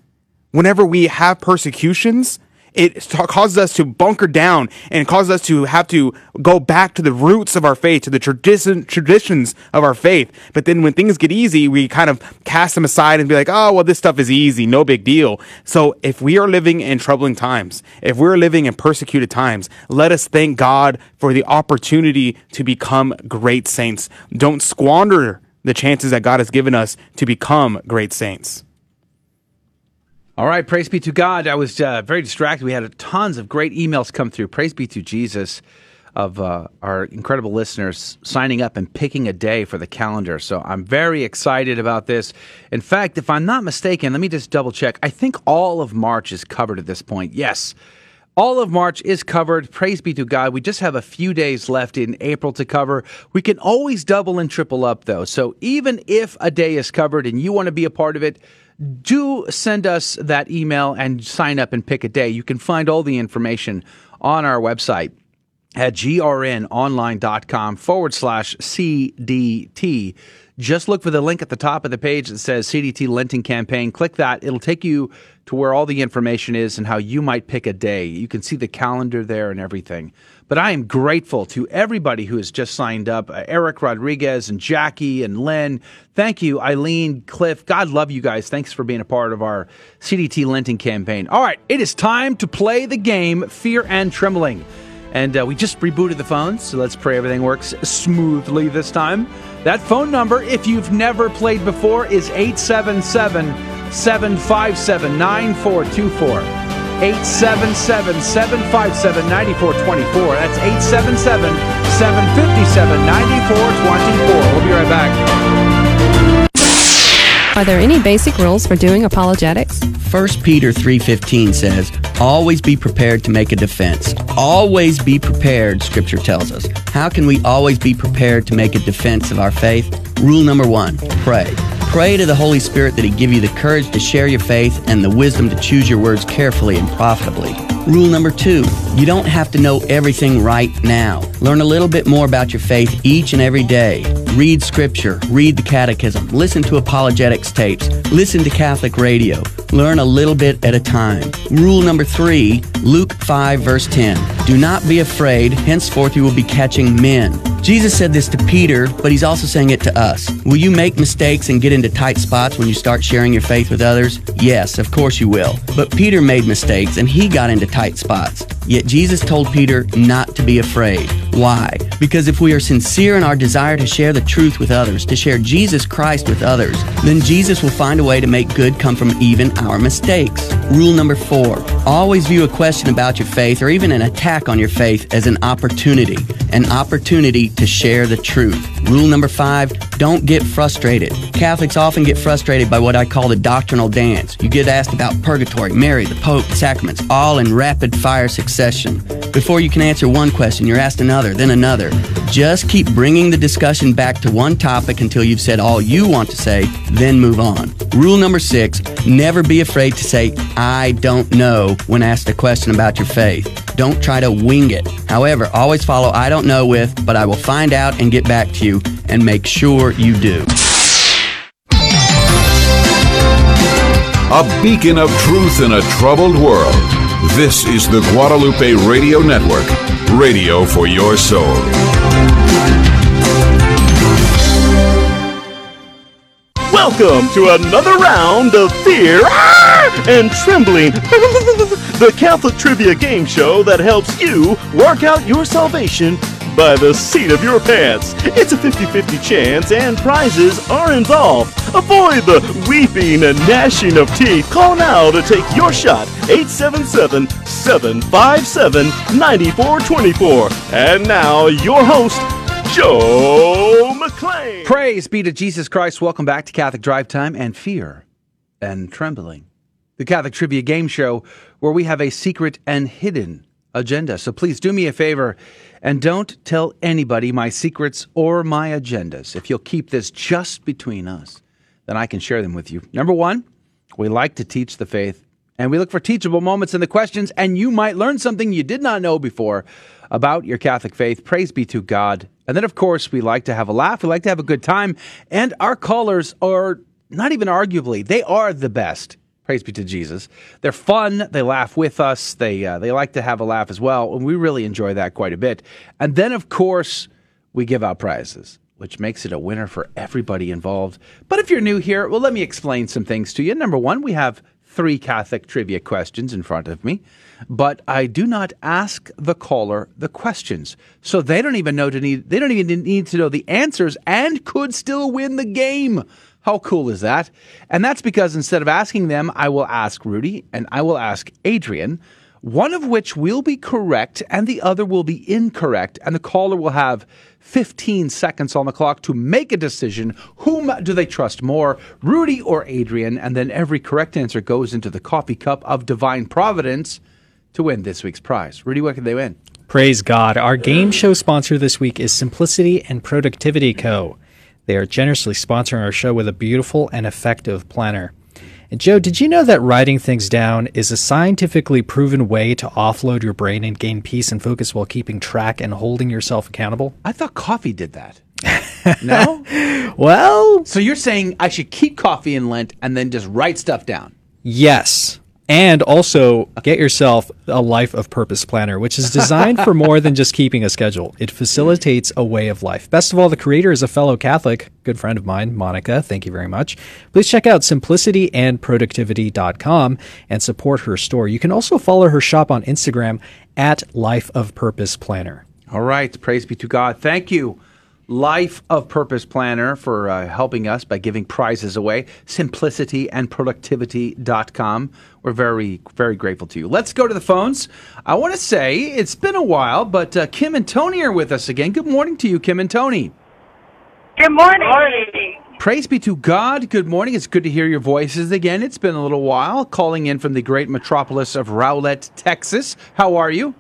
whenever we have persecutions, it causes us to bunker down and causes us to have to go back to the roots of our faith, to the tradition, traditions of our faith. But then when things get easy, we kind of cast them aside and be like, oh, well, this stuff is easy, no big deal. So if we are living in troubling times, if we're living in persecuted times, let us thank God for the opportunity to become great saints. Don't squander the chances that God has given us to become great saints. All right, praise be to God. I was uh, very distracted. We had tons of great emails come through. Praise be to Jesus of uh, our incredible listeners signing up and picking a day for the calendar. So I'm very excited about this. In fact, if I'm not mistaken, let me just double check. I think all of March is covered at this point. Yes. All of March is covered. Praise be to God. We just have a few days left in April to cover. We can always double and triple up, though. So even if a day is covered and you want to be a part of it, do send us that email and sign up and pick a day. You can find all the information on our website at grnonline.com forward slash CDT. Just look for the link at the top of the page that says CDT Lenten Campaign. Click that. It'll take you to where all the information is and how you might pick a day. You can see the calendar there and everything. But I am grateful to everybody who has just signed up uh, Eric Rodriguez and Jackie and Len. Thank you, Eileen, Cliff. God love you guys. Thanks for being a part of our CDT Lenten campaign. All right, it is time to play the game Fear and Trembling. And uh, we just rebooted the phones, so let's pray everything works smoothly this time. That phone number, if you've never played before, is 877 757 9424. 877 757 9424. That's 877 757 9424. We'll be right back. Are there any basic rules for doing apologetics? 1 Peter 3:15 says, "Always be prepared to make a defense. Always be prepared," scripture tells us. How can we always be prepared to make a defense of our faith? Rule number 1: pray. Pray to the Holy Spirit that He give you the courage to share your faith and the wisdom to choose your words carefully and profitably. Rule number two, you don't have to know everything right now. Learn a little bit more about your faith each and every day. Read scripture, read the catechism, listen to apologetics tapes, listen to Catholic radio. Learn a little bit at a time. Rule number three, Luke 5 verse 10. Do not be afraid, henceforth you will be catching men. Jesus said this to Peter, but he's also saying it to us. Will you make mistakes and get into tight spots when you start sharing your faith with others? Yes, of course you will. But Peter made mistakes and he got into tight spots. Yet Jesus told Peter not to be afraid. Why? Because if we are sincere in our desire to share the truth with others, to share Jesus Christ with others, then Jesus will find a way to make good come from even our mistakes. Rule number four always view a question about your faith or even an attack on your faith as an opportunity, an opportunity to share the truth. Rule number five don't get frustrated. Catholics often get frustrated by what I call the doctrinal dance. You get asked about purgatory, Mary, the Pope, the sacraments, all in rapid fire succession. Before you can answer one question, you're asked another, then another. Just keep bringing the discussion back to one topic until you've said all you want to say, then move on. Rule number six never be afraid to say, I don't know, when asked a question about your faith. Don't try to wing it. However, always follow I don't know with, but I will find out and get back to you, and make sure you do. A beacon of truth in a troubled world. This is the Guadalupe Radio Network, radio for your soul. Welcome to another round of Fear ah! and Trembling, <laughs> the Catholic trivia game show that helps you work out your salvation by the seat of your pants. It's a 50 50 chance, and prizes are involved. Avoid the weeping and gnashing of teeth. Call now to take your shot 877 757 9424. And now, your host, Joe McClane. Praise be to Jesus Christ. Welcome back to Catholic Drive Time and Fear and Trembling, the Catholic Trivia Game Show where we have a secret and hidden agenda. So please do me a favor and don't tell anybody my secrets or my agendas. If you'll keep this just between us, then I can share them with you. Number one, we like to teach the faith, and we look for teachable moments in the questions, and you might learn something you did not know before about your Catholic faith. Praise be to God. And then, of course, we like to have a laugh, we like to have a good time, and our callers are not even arguably, they are the best Praise be to Jesus. They're fun. They laugh with us. They uh, they like to have a laugh as well, and we really enjoy that quite a bit. And then, of course, we give out prizes, which makes it a winner for everybody involved. But if you're new here, well, let me explain some things to you. Number one, we have three Catholic trivia questions in front of me, but I do not ask the caller the questions, so they don't even know to need. They don't even need to know the answers, and could still win the game. How cool is that? And that's because instead of asking them, I will ask Rudy and I will ask Adrian, one of which will be correct and the other will be incorrect. And the caller will have 15 seconds on the clock to make a decision. Whom do they trust more, Rudy or Adrian? And then every correct answer goes into the coffee cup of divine providence to win this week's prize. Rudy, what can they win? Praise God. Our game show sponsor this week is Simplicity and Productivity Co. They are generously sponsoring our show with a beautiful and effective planner. And Joe, did you know that writing things down is a scientifically proven way to offload your brain and gain peace and focus while keeping track and holding yourself accountable? I thought coffee did that. <laughs> no? well, so you're saying I should keep coffee in Lent and then just write stuff down? Yes. And also get yourself a life of purpose planner, which is designed for more than just keeping a schedule. It facilitates a way of life. Best of all, the creator is a fellow Catholic, good friend of mine, Monica. Thank you very much. Please check out simplicityandproductivity.com and support her store. You can also follow her shop on Instagram at Life of Purpose Planner. All right. Praise be to God. Thank you. Life of Purpose Planner for uh, helping us by giving prizes away. Simplicityandproductivity.com. We're very, very grateful to you. Let's go to the phones. I want to say it's been a while, but uh, Kim and Tony are with us again. Good morning to you, Kim and Tony. Good morning. morning. Praise be to God. Good morning. It's good to hear your voices again. It's been a little while. Calling in from the great metropolis of Rowlett, Texas. How are you?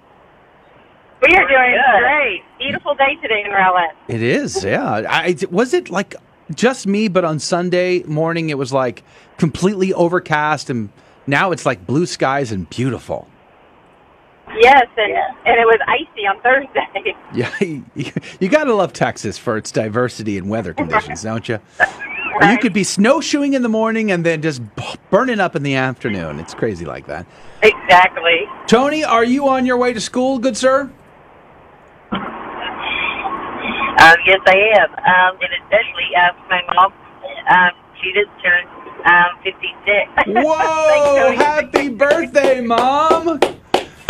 We are doing great. Beautiful day today in Rowlett. It is, yeah. I, was it like just me, but on Sunday morning it was like completely overcast, and now it's like blue skies and beautiful. Yes, and, and it was icy on Thursday. <laughs> Yeah, you, you got to love Texas for its diversity in weather conditions, don't you? Or you could be snowshoeing in the morning and then just burning up in the afternoon. It's crazy like that. Exactly. Tony, are you on your way to school, good sir? Um, yes, I am. Um, and especially uh, my mom. Um, she just turned um, 56. <laughs> Whoa! happy birthday, mom!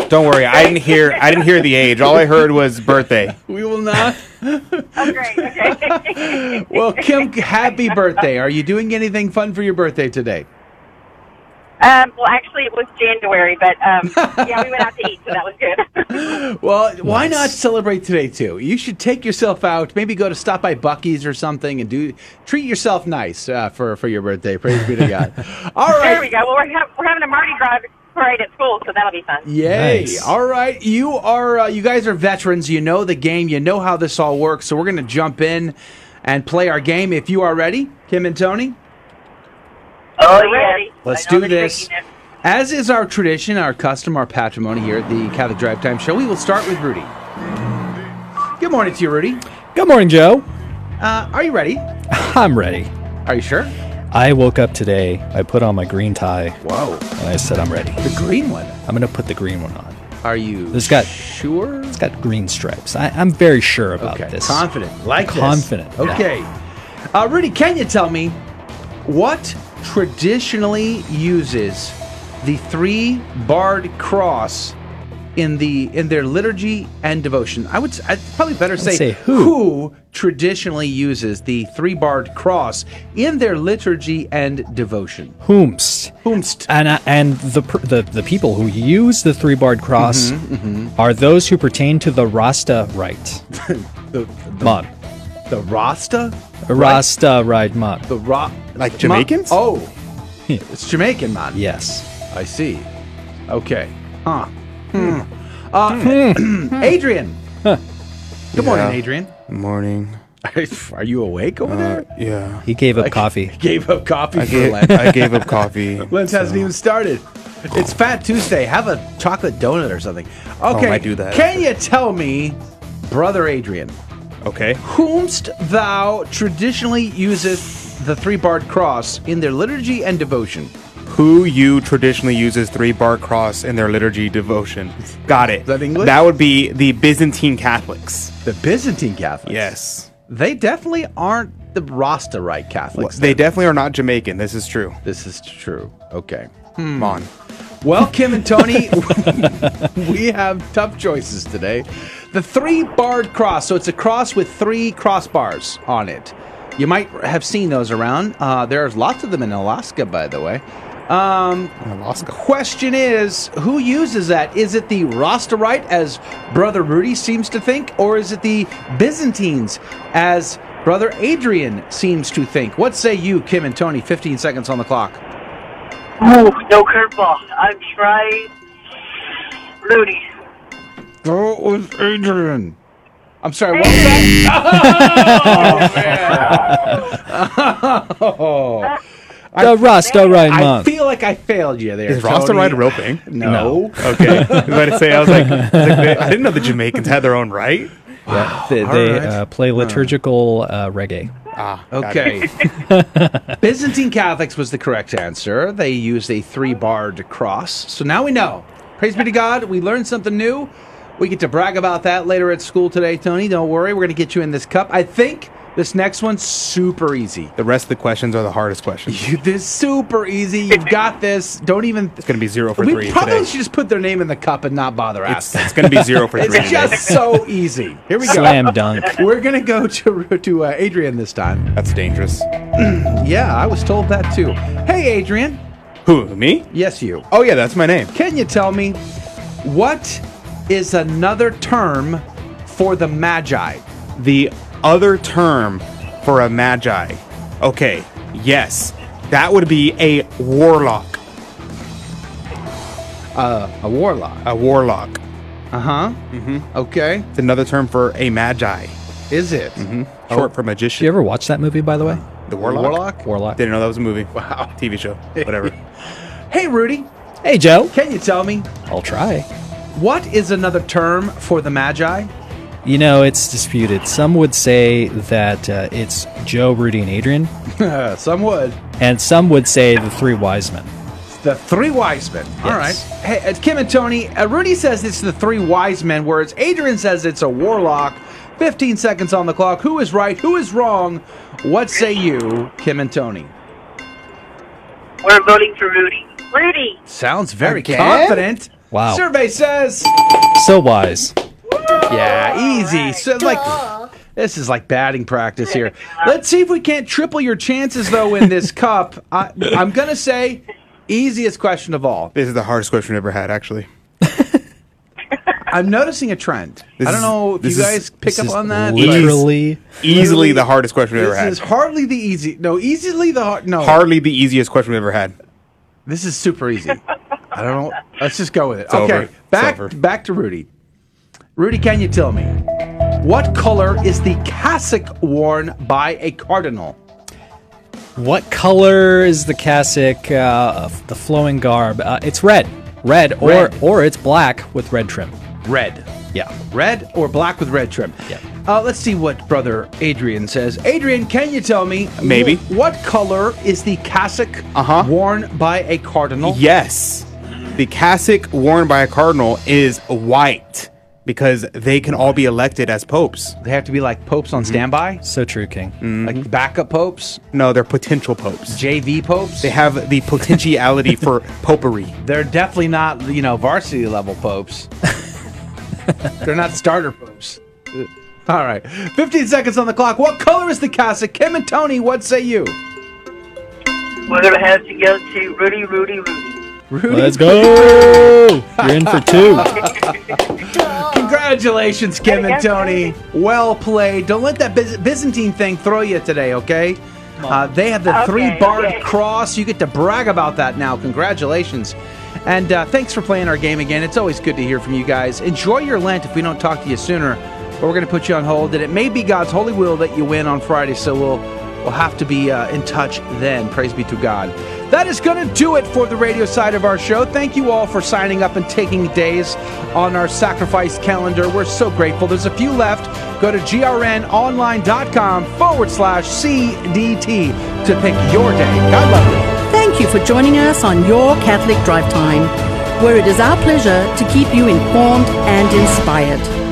Don't worry, I didn't hear. I didn't hear the age. All I heard was birthday. We will not. oh, <laughs> great. Okay. <laughs> well, Kim, happy birthday! Are you doing anything fun for your birthday today? Um, well, actually, it was January, but um, <laughs> yeah, we went out to eat, so that was good. <laughs> well, why not celebrate today too? You should take yourself out, maybe go to stop by Buc-ee's or something, and do treat yourself nice uh, for for your birthday. Praise be to God. <laughs> All right, there we go. Well, we're, ha- we're having a Mardi Gras parade at school, so that'll be fun. Yay! Nice. All right, you are uh, you guys are veterans. You know the game. You know how this all works. So we're going to jump in and play our game. If you are ready, Kim and Tony. Oh, yeah. Let's do this. As is our tradition, our custom, our patrimony here at the Catholic Drive Time Show, we will start with Rudy. Good morning to you, Rudy. Good morning, Joe. Uh, are you ready? <laughs> I'm ready. Are you sure? I woke up today. I put on my green tie. Whoa. And I said, I'm ready. The green one? I'm going to put the green one on. Are you It's got sure? It's got green stripes. I, I'm very sure about Okay, this. confident. Like this. Confident. yeah. Okay. Uh, Rudy, can you tell me what traditionally uses the three barred cross in the in their liturgy and devotion? I would I'd probably better say, say who. traditionally uses the three barred cross in their liturgy and devotion. Whomst. Whomst. And, uh, and the, the the people who use the three barred cross Mhm, are those who pertain to the Rasta rite. <laughs> the, Mod. The Rasta? Rasta rite mod. The Ra Like Jamaicans? oh. It's Jamaican man. Yes. I see. Okay. Huh. Hmm. Uh, <clears throat> Adrian. Good morning, Yeah. Adrian. Morning. <laughs> Are you awake over Uh, there? yeah. He gave up Like- coffee. <laughs> Gave up coffee I for gave, Lent. I gave up coffee. <laughs> Lent hasn't even started. It's Fat Tuesday. Have a chocolate donut or something. Okay. I do that. Can you tell me, brother Adrian, Okay. whomst thou traditionally useth the three barred cross in their liturgy and devotion? Who you traditionally uses three bar cross in their liturgy devotion? Got it. Is that English? That would be the Byzantine Catholics. The Byzantine Catholics? Yes. They definitely aren't the Rasta-right Catholics. They definitely are not Jamaican. This is true. This is true. Okay. Come on. Well, Kim and Tony, <laughs> we have tough choices today. The three barred cross. So it's a cross with three crossbars on it. You might have seen those around. Uh, there's lots of them in Alaska, by the way. Um, Alaska. Question is, who uses that? Is it the Rasterite, as Brother Rudy seems to think, or is it the Byzantines, as Brother Adrian seems to think? What say you, Kim and Tony? 15 seconds on the clock. Ooh, no curveball. I'm trying Rudy. Go with Adrian. I'm sorry, what was <laughs> that? oh, man. The Rasta right I month. feel like I failed you there. Is Rasta Tony. right roping? real thing? No. Okay. I was about to say, I was like, I, was like, I didn't know the Jamaicans had their own right. Yeah, they, they right. uh, play liturgical uh, reggae. Ah, Okay. <laughs> Byzantine Catholics was the correct answer. They used a three barred cross. So now we know. Praise be to God. We learned something new. We get to brag about that later at school today, Tony. Don't worry. We're going to get you in this cup. I think this next one's super easy. The rest of the questions are the hardest questions. You, <laughs> this is super easy. You've got this. Don't even. It's going to be zero for we three probably today. should just put their name in the cup and not bother It's, asking. it's going to be zero <laughs> for three It's just so easy. Here we go. Slam dunk. <laughs> We're gonna go to to uh, Adrian this time. That's dangerous. <clears throat> Yeah, I was told that too. Hey, Adrian. Who, me? Yes, you. Oh, yeah, that's my name. Can you tell me what is another term for the Magi? The other term for a magi. Okay, yes. That would be a warlock. Uh, a warlock. A warlock. Uh huh. Mm-hmm. Okay. It's another term for a magi. Is it? Mm-hmm. Short for Did magician. you ever watch that movie, by the way? The warlock? Warlock? Warlock. Didn't know that was a movie. Wow. TV show. Whatever. <laughs> Hey, Rudy. Hey, Joe. Can you tell me I'll try. What is another term for the Magi? You know, it's disputed. Some would say that uh, it's Joe, Rudy, and Adrian, <laughs> Some would. and some would say the three wise men. The three wise men. All right. Hey, it's Kim and Tony. Uh, Rudy says it's the three wise men, whereas Adrian says it's a warlock. 15 seconds on the clock. Who is right? Who is wrong? What say you, Kim and Tony? We're voting for Rudy. Rudy. Sounds very Again? confident. Wow. Survey says. So wise. Yeah, easy. So like this is like batting practice here. <laughs> Let's see if we can't triple your chances though in this <laughs> cup. I, I'm gonna say easiest question of all. This is the hardest question we've ever had, actually. <laughs> I'm noticing a trend. This I don't know if you this is- guys pick This up is on that. but Literally. Easily the hardest question we've ever had. This is hardly the easy. No, easily the hard. No, Hardly the easiest question we've ever had. This is super easy. I don't know. Let's just go with it. It's okay, over. It's back over. back to Rudy. Rudy, can you tell me what color is the cassock worn by a cardinal? What color is the cassock, uh, the flowing garb? Uh, it's red. Red, or Red. or it's black with red trim. Red. Yeah. Red or black with red trim? Yeah. Uh, let's see what brother Adrian says. Adrian, can you tell me Maybe. wh- what color is the cassock Uh-huh. worn by a cardinal? Yes. The cassock worn by a cardinal is white because they can all be elected as popes. They have to be like popes Mm-hmm. on standby, So true, King. like backup popes, No, they're potential popes. JV popes. They have the potentiality for <laughs> popery. They're definitely not, you know, varsity level popes. <laughs> They're not starter popes. All right. 15 seconds on the clock. What color is the cassock? Kim and Tony, what say you? We're gonna have to go to Rudy, Rudy, Rudy. Rudy? Let's go. <laughs> You're in for two. <laughs> Congratulations, Kim and Tony. Well played. Don't let that Byz- Byzantine thing throw you today, okay? Uh, they have the Okay, three barred okay. cross. You get to brag about that now. Congratulations. And uh, thanks for playing our game again. It's always good to hear from you guys. Enjoy your Lent if we don't talk to you sooner. But we're going to put you on hold. And it may be God's holy will that you win on Friday. So we'll, we'll have to be uh, in touch then. Praise be to God. That is going to do it for the radio side of our show. Thank you all for signing up and taking days on our sacrifice calendar. We're so grateful. There's a few left. Go to grnonline.com forward slash CDT to pick your day. God love you. Thank Thank you for joining us on your Catholic Drive Time, where it is our pleasure to keep you informed and inspired.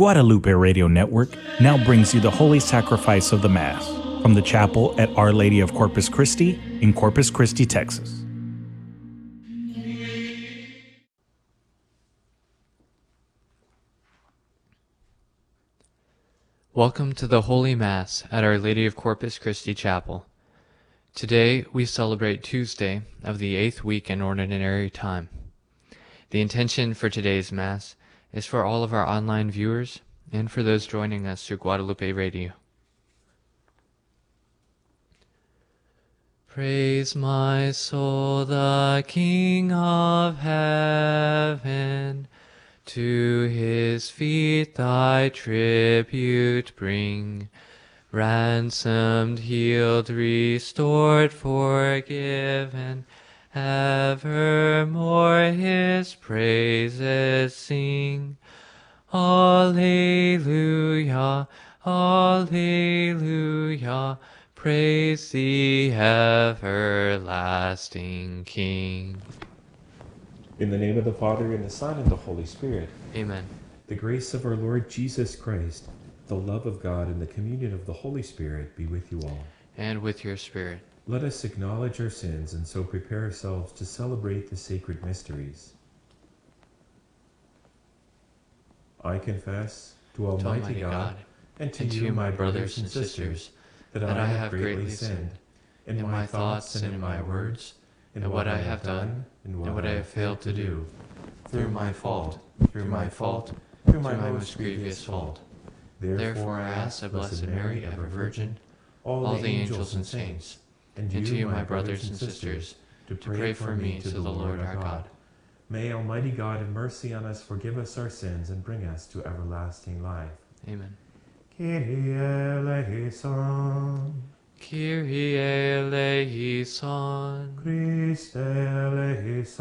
Guadalupe Radio Network now brings you the Holy Sacrifice of the Mass from the chapel at Our Lady of Corpus Christi in Corpus Christi, Texas. Welcome to the Holy Mass at Our Lady of Corpus Christi Chapel. Today we celebrate Tuesday of the eighth week in Ordinary Time. The intention for today's Mass is for all of our online viewers and for those joining us through Guadalupe Radio. Praise my soul, the King of heaven. To his feet thy tribute bring. Ransomed, healed, restored, forgiven. Evermore his praises sing. Alleluia, Alleluia. Praise the everlasting King. In the name of the Father, and the Son, and the Holy Spirit. Amen. The grace of our Lord Jesus Christ, the love of God, and the communion of the Holy Spirit be with you all. And with your spirit. Let us acknowledge our sins and so prepare ourselves to celebrate the sacred mysteries. I confess to Almighty, Almighty God, God, and to and you, my brothers and sisters, that, that I have greatly sinned in my thoughts and in my words, in what I have done and what I have failed to do, through my fault, through my fault, through my most grievous fault. Therefore I ask the Blessed Mary, ever Virgin, all the angels and saints, and to you, my brothers and sisters, to pray for me to the Lord our God. May Almighty God have mercy on us, forgive us our sins, and bring us to everlasting life. Amen. Kyrie eleison. Kyrie eleison. Christe eleison.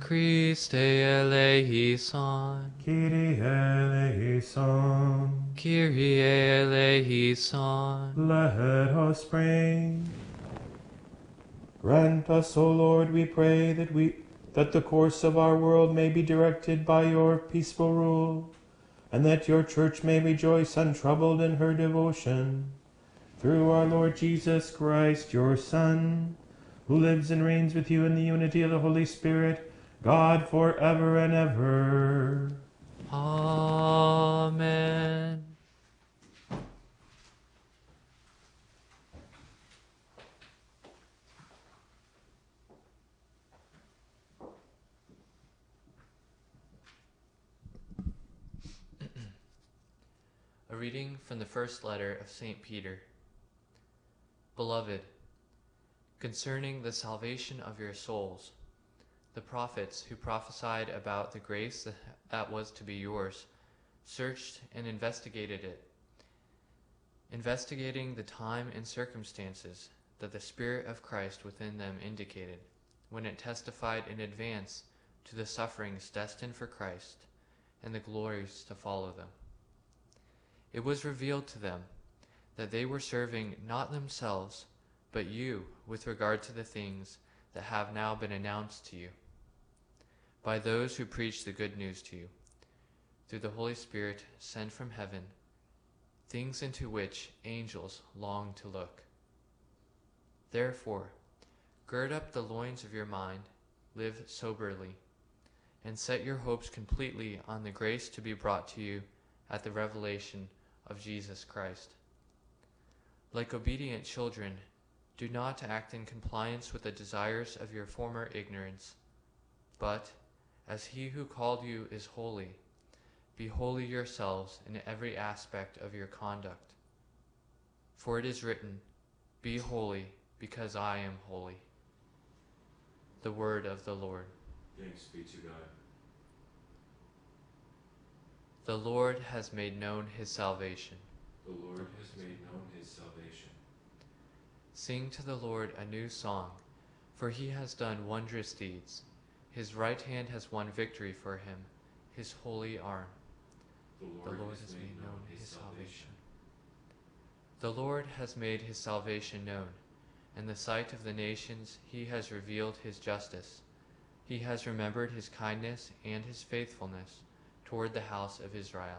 Christe eleison. Kyrie eleison. Kyrie eleison. Let us pray. Grant us, O Lord, we pray, that we that the course of our world may be directed by your peaceful rule, and that your church may rejoice untroubled in her devotion. Through our Lord Jesus Christ, your Son, who lives and reigns with you in the unity of the Holy Spirit, God for ever and ever. Amen. Reading from the first letter of St. Peter. Beloved, concerning the salvation of your souls, the prophets who prophesied about the grace that was to be yours searched and investigated it, investigating the time and circumstances that the Spirit of Christ within them indicated when it testified in advance to the sufferings destined for Christ and the glories to follow them. It was revealed to them that they were serving not themselves, but you with regard to the things that have now been announced to you by those who preach the good news to you, through the Holy Spirit sent from heaven, things into which angels long to look. Therefore, gird up the loins of your mind, live soberly, and set your hopes completely on the grace to be brought to you at the revelation of Jesus Christ. Like obedient children, do not act in compliance with the desires of your former ignorance, but, as he who called you is holy, Be holy yourselves in every aspect of your conduct. For it is written, Be holy, because I am holy. The word of the Lord. Thanks be to God. The Lord has made known his salvation. The Lord has made known his salvation. Sing to the Lord a new song, for he has done wondrous deeds. His right hand has won victory for him, his holy arm. The Lord, has made known his salvation. The Lord has made his salvation known. In the sight of the nations, he has revealed his justice. He has remembered his kindness and his faithfulness toward the house of Israel.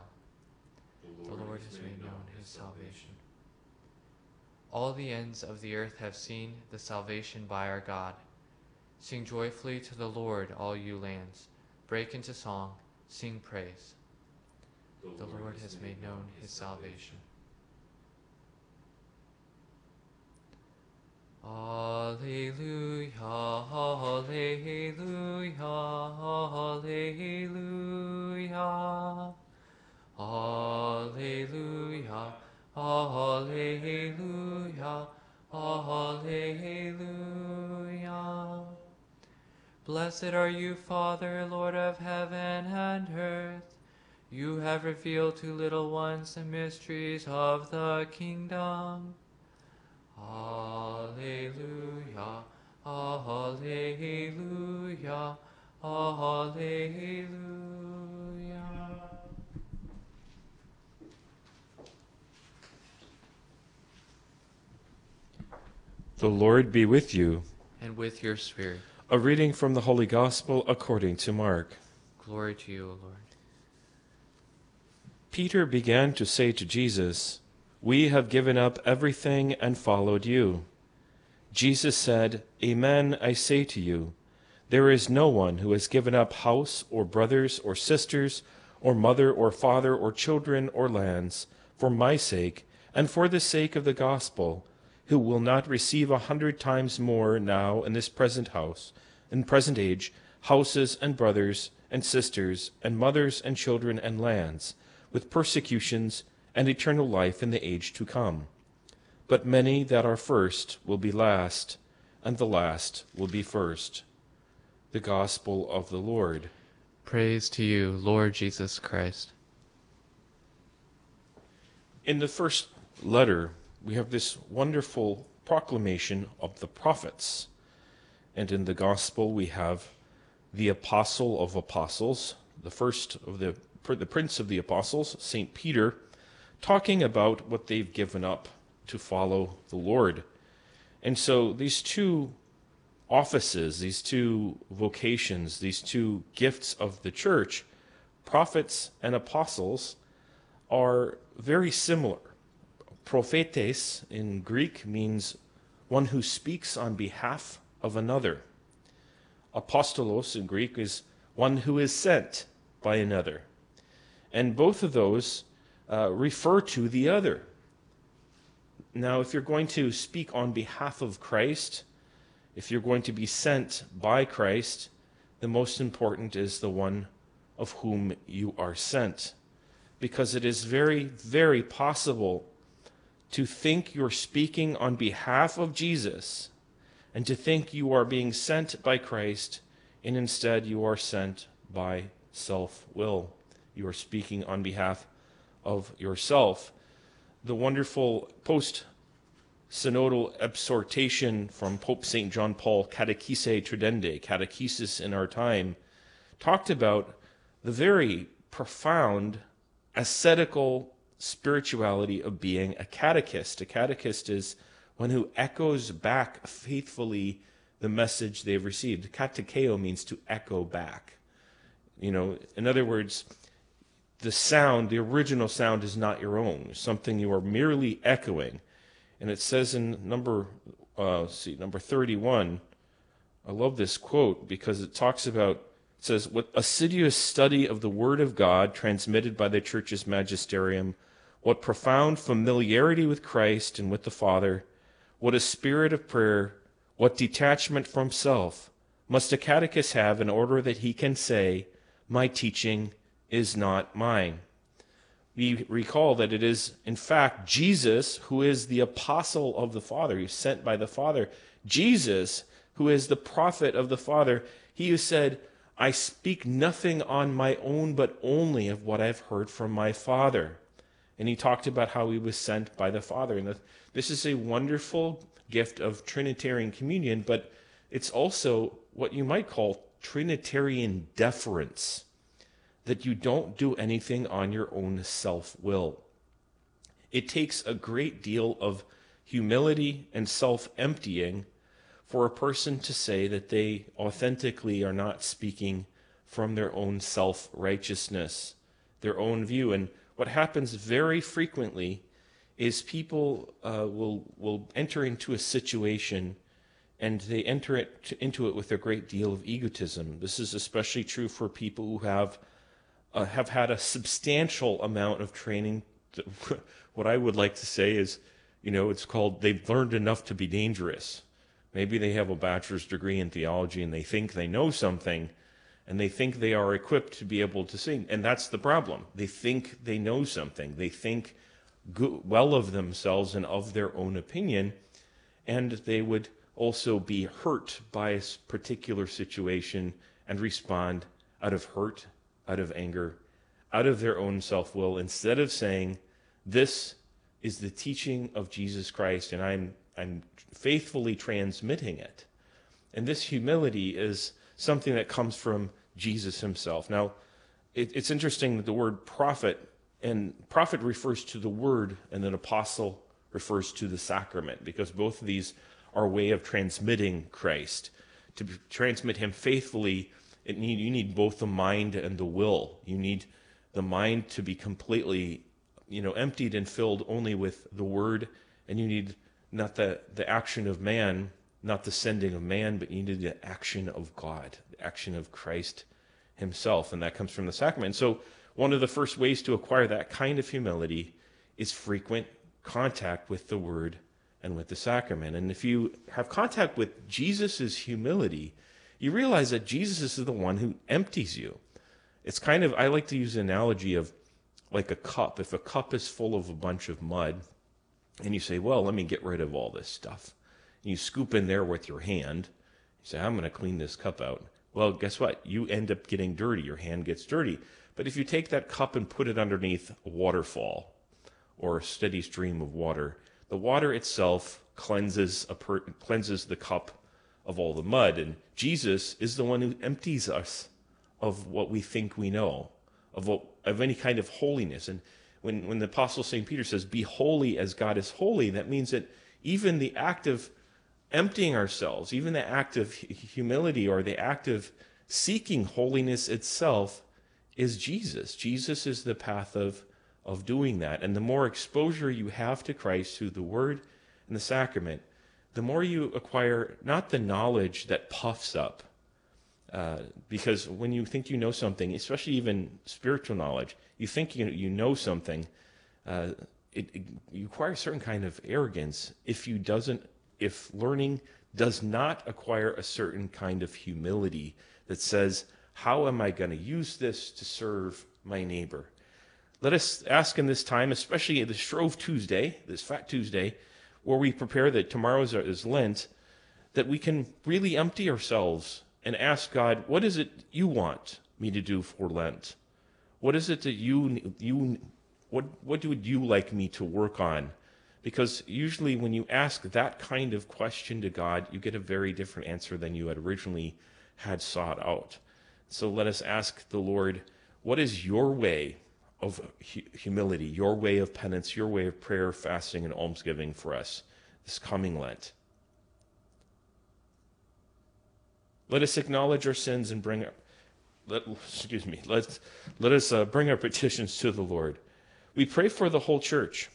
The Lord, has made known his salvation. All the ends of the earth have seen the salvation by our God. Sing joyfully to the Lord, all you lands. Break into song, sing praise. The Lord has made known his salvation. Alleluia, Alleluia, Alleluia. Alleluia, Alleluia, Alleluia. Blessed are you, Father, Lord of heaven and earth. You have revealed to little ones the mysteries of the kingdom. Alleluia, Alleluia, Alleluia. The Lord be with you. And with your spirit. A reading from the Holy Gospel according to Mark. Glory to you, O Lord. Peter began to say to Jesus, We have given up everything and followed you. Jesus said, Amen, I say to you, there is no one who has given up house or brothers or sisters or mother or father or children or lands for my sake and for the sake of the gospel who will not receive a hundred times more now in this present house, in present age, houses and brothers and sisters and mothers and children and lands, with persecutions and eternal life in the age to come. But many that are first will be last, and the last will be first. The Gospel of the Lord. Praise to you, Lord Jesus Christ. In the first letter, we have this wonderful proclamation of the prophets. And in the gospel, we have the apostle of apostles, the first of the, the prince of the apostles, St. Peter, talking about what they've given up to follow the Lord. And so these two offices, these two vocations, these two gifts of the church, prophets and apostles, are very similar prophetes in Greek means one who speaks on behalf of another. Apostolos in Greek is one who is sent by another. And both of those uh, refer to the other. Now, if you're going to speak on behalf of Christ, if you're going to be sent by Christ, the most important is the one of whom you are sent. Because it is very, very possible to think you're speaking on behalf of Jesus and to think you are being sent by Christ, and instead you are sent by self will. You are speaking on behalf of yourself. The wonderful post synodal exhortation from Pope St. John Paul, Catechesi Tradendae, Catechesis in Our Time, talked about the very profound ascetical spirituality of being a catechist. A catechist is one who echoes back faithfully the message they've received. Katekeo means to echo back. You know, in other words, the sound, the original sound, is not your own. It's something you are merely echoing. And it says in number, uh, see, number 31, I love this quote because it talks about, it says, with assiduous study of the Word of God transmitted by the Church's magisterium what profound familiarity with Christ and with the Father, what a spirit of prayer, what detachment from self must a catechist have in order that he can say, My teaching is not mine. We recall that it is, in fact, Jesus who is the apostle of the Father, who's sent by the Father. Jesus, who is the prophet of the Father, he who said, I speak nothing on my own, but only of what I've heard from my Father. And he talked about how he was sent by the Father. And this is a wonderful gift of Trinitarian communion, but it's also what you might call Trinitarian deference that you don't do anything on your own self will. It takes a great deal of humility and self emptying for a person to say that they authentically are not speaking from their own self righteousness, their own view. And what happens very frequently is people uh, will, will enter into a situation and they enter it to, into it with a great deal of egotism. This is especially true for people who have uh, have had a substantial amount of training. To, <laughs> what I would like to say is, you know, it's called they've learned enough to be dangerous. Maybe they have a bachelor's degree in theology and they think they know something and they think they are equipped to be able to sing. And that's the problem. They think they know something. They think well of themselves and of their own opinion. And they would also be hurt by a particular situation and respond out of hurt out of anger, out of their own self will, instead of saying, This is the teaching of Jesus Christ, and I'm, I'm faithfully transmitting it. And this humility is something that comes from Jesus himself. Now, it, it's interesting that the word prophet, and prophet refers to the word, and then apostle refers to the sacrament, because both of these are a way of transmitting Christ. To transmit him faithfully it need, you need both the mind and the will. You need the mind to be completely, you know, emptied and filled only with the word, and you need not the, the action of man, not the sending of man, but you need the action of God, the action of Christ himself, and that comes from the sacrament. So one of the first ways to acquire that kind of humility is frequent contact with the word and with the sacrament. And if you have contact with Jesus' humility, you realize that Jesus is the one who empties you. It's kind of, I like to use the analogy of like a cup. If a cup is full of a bunch of mud, and you say, well, let me get rid of all this stuff. And you scoop in there with your hand. You say, I'm going to clean this cup out. Well, guess what? You end up getting dirty. Your hand gets dirty. But if you take that cup and put it underneath a waterfall or a steady stream of water, the water itself cleanses, per- cleanses the cup of all the mud. And Jesus is the one who empties us of what we think we know, of what, of any kind of holiness. And when, when the apostle St. Peter says, be holy as God is holy, that means that even the act of emptying ourselves, even the act of humility or the act of seeking holiness itself is Jesus. Jesus is the path of, of doing that. And the more exposure you have to Christ through the word and the sacrament, the more you acquire not the knowledge that puffs up, uh, because when you think you know something, especially even spiritual knowledge, you think you, you know something, uh, it, it, you acquire a certain kind of arrogance if you doesn't, if learning does not acquire a certain kind of humility that says, how am I going to use this to serve my neighbor? Let us ask in this time, especially this Shrove Tuesday, this Fat Tuesday, where we prepare that tomorrow is, is Lent, that we can really empty ourselves and ask God, what is it you want me to do for Lent? What is it that you, you what, what would you like me to work on? Because usually when you ask that kind of question to God, you get a very different answer than you had originally had sought out. So let us ask the Lord, what is your way of humility, your way of penance, your way of prayer, fasting, and almsgiving for us this coming Lent. Let us acknowledge our sins and bring, let, excuse me, let, let us uh, bring our petitions to the Lord. We pray for the whole church,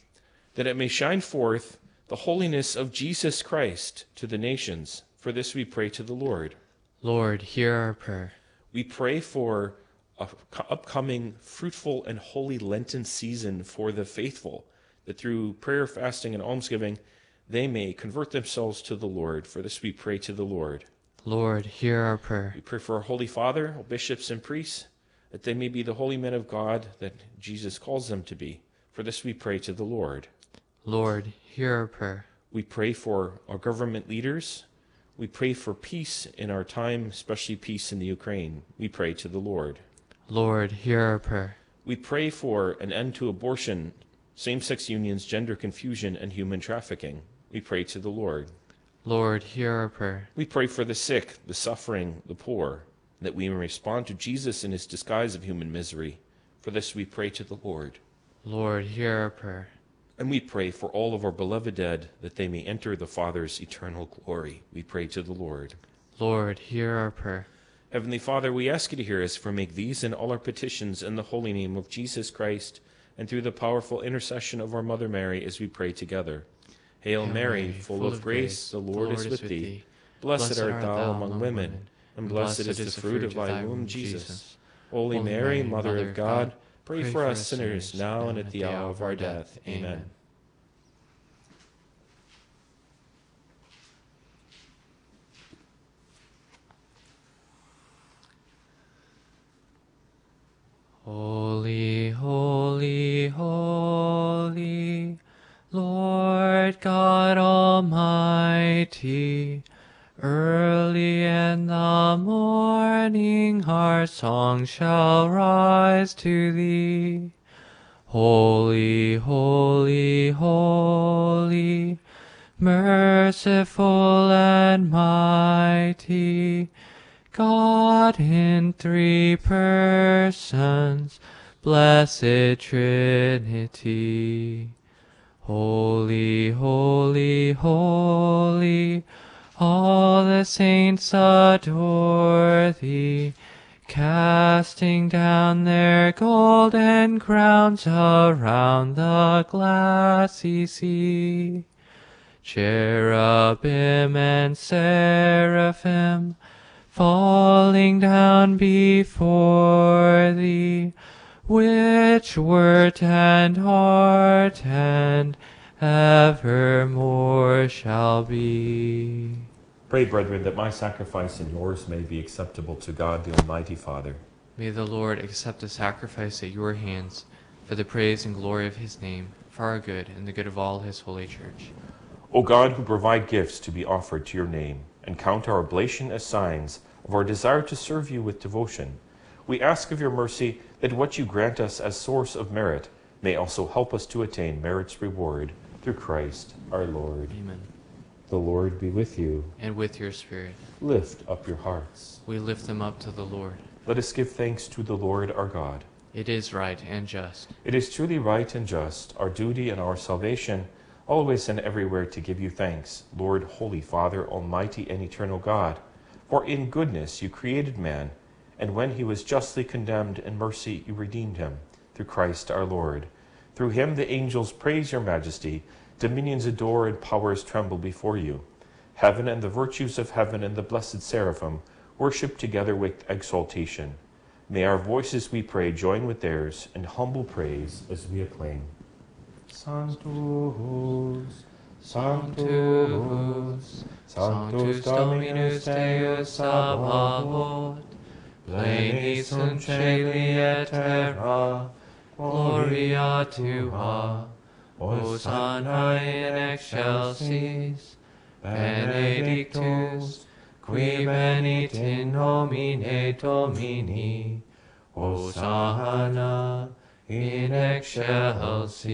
that it may shine forth the holiness of Jesus Christ to the nations. For this we pray to the Lord. Lord, hear our prayer. We pray for upcoming fruitful and holy Lenten season for the faithful, that through prayer, fasting, and almsgiving, they may convert themselves to the Lord. For this we pray to the Lord. Lord, hear our prayer. We pray for our Holy Father, our bishops and priests, that they may be the holy men of God that Jesus calls them to be. For this we pray to the Lord. Lord, hear our prayer. We pray for our government leaders. We pray for peace in our time, especially peace in the Ukraine. We pray to the Lord. Lord, hear our prayer. We pray for an end to abortion, same sex unions, gender confusion, and human trafficking. We pray to the Lord. Lord, hear our prayer. We pray for the sick, the suffering, the poor, that we may respond to Jesus in his disguise of human misery. For this we pray to the Lord. Lord, hear our prayer. And we pray for all of our beloved dead, that they may enter the Father's eternal glory. We pray to the Lord. Lord, hear our prayer. Heavenly Father, we ask you to hear us, for make these and all our petitions in the holy name of Jesus Christ, and through the powerful intercession of our Mother Mary, as we pray together. Hail, Hail Mary, Mary, full, of grace, the Lord, is with thee. Blessed art thou among women, and blessed is the fruit of thy womb, Jesus. Holy Mary, Mother of God, pray for us sinners, now and at the hour of our death. Amen. Shall rise to thee. Holy, holy, holy, merciful and mighty, God in three persons, blessed Trinity. Holy, holy, holy, all the saints adore thee, casting down their golden crowns around the glassy sea. Cherubim and seraphim, falling down before thee, which wert and art and evermore shall be. Pray, brethren, that my sacrifice and yours may be acceptable to God, the Almighty Father. May the Lord accept the sacrifice at your hands for the praise and glory of his name, for our good and the good of all his holy church. O God, who provide gifts to be offered to your name, and count our oblation as signs of our desire to serve you with devotion, we ask of your mercy that what you grant us as source of merit may also help us to attain merit's reward through Christ our Lord. Amen. The Lord be with you. And with your spirit. Lift up your hearts. We lift them up to the Lord. Let us give thanks to the Lord our God. It is right and just. It is truly right and just, our duty and our salvation, always and everywhere to give you thanks, Lord, Holy Father, Almighty and Eternal God. For in goodness you created man, and when he was justly condemned, in mercy you redeemed him, through Christ our Lord. Through him the angels praise your majesty, dominions adore, and powers tremble before you. Heaven and the virtues of heaven and the blessed seraphim worship together with exaltation. May our voices, we pray, join with theirs in humble praise as we acclaim. Sanctus, Sanctus, Sanctus Dominus Deus Sabaoth, pleni sunt celi et terra, gloria tua, Hosanna in excelsis, benedictus, qui venit in nomine Domini, Hosanna in excelsis.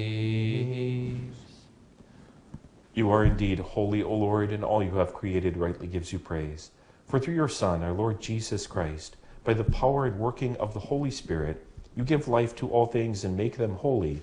You are indeed holy, O Lord, and all you have created rightly gives you praise. For through your Son, our Lord Jesus Christ, by the power and working of the Holy Spirit, you give life to all things and make them holy,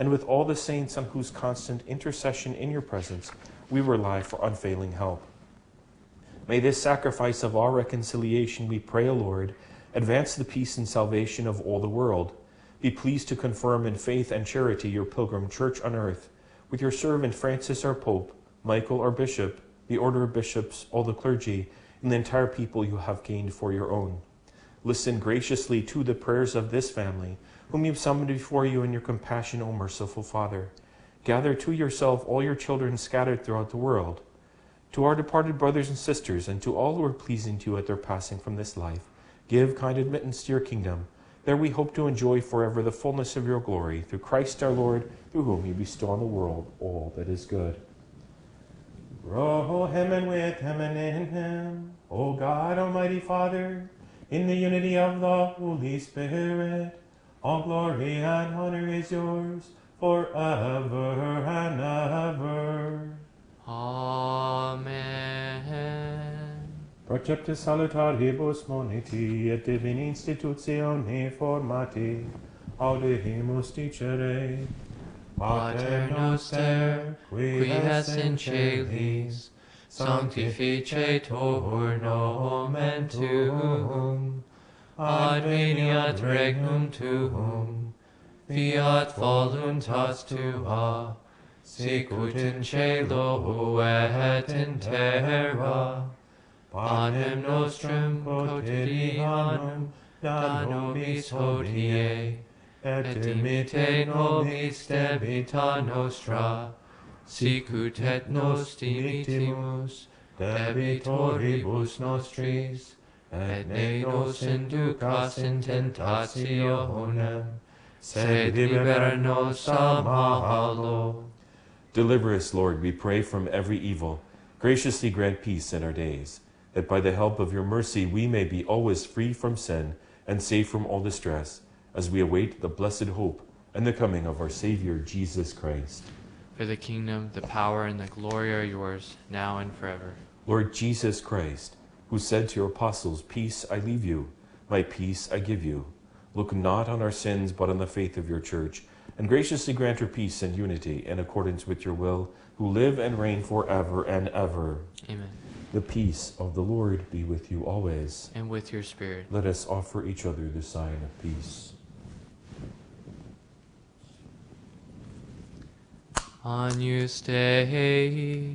and with all the saints on whose constant intercession in your presence we rely for unfailing help. May this sacrifice of our reconciliation, we pray, O Lord, advance the peace and salvation of all the world. Be pleased to confirm in faith and charity your pilgrim church on earth, with your servant Francis our Pope, Michael our Bishop, the order of bishops, all the clergy, and the entire people you have gained for your own. Listen graciously to the prayers of this family, whom you have summoned before you in your compassion, O merciful Father. Gather to yourself all your children scattered throughout the world. To our departed brothers and sisters, and to all who are pleasing to you at their passing from this life, give kind admittance to your kingdom. There we hope to enjoy forever the fullness of your glory, through Christ our Lord, through whom you bestow on the world all that is good. Grow him and with him and in him, O God, Almighty Father, in the unity of the Holy Spirit, All glory and honor is yours forever and ever. Amen. Proceptus salutaribus moniti et divini institutione formati audimus dicere. Pater noster, qui es in celis, sanctificetur nomen tuum, adveniat regnum tuum, fiat voluntas tua, sicut in cielo et in terra, panem nostrum quotidianum da nobis hodie, et dimitte nobis debita nostra, sicut et nos dimittimus, debitoribus nostris, et ne nos inducas in tentationem, sed libera nos a malo. Deliver us, Lord, we pray, from every evil. Graciously grant peace in our days, that by the help of your mercy we may be always free from sin and safe from all distress, as we await the blessed hope and the coming of our Savior, Jesus Christ. For the kingdom, the power, and the glory are yours, now and forever. Lord Jesus Christ, who said to your apostles, Peace I leave you, my peace I give you. Look not on our sins, but on the faith of your church, and graciously grant her peace and unity in accordance with your will, who live and reign forever and ever. Amen. The peace of the Lord be with you always. And with your spirit. Let us offer each other the sign of peace. Agnus Dei,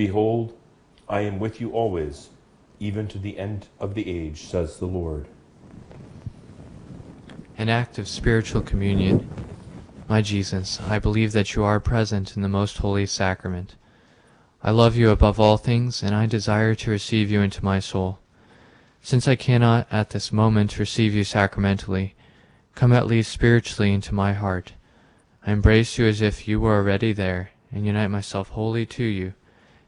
Behold, I am with you always, even to the end of the age, says the Lord. An act of spiritual communion. My Jesus, I believe that you are present in the most holy sacrament. I love you above all things, and I desire to receive you into my soul. Since I cannot at this moment receive you sacramentally, come at least spiritually into my heart. I embrace you as if you were already there, and unite myself wholly to you.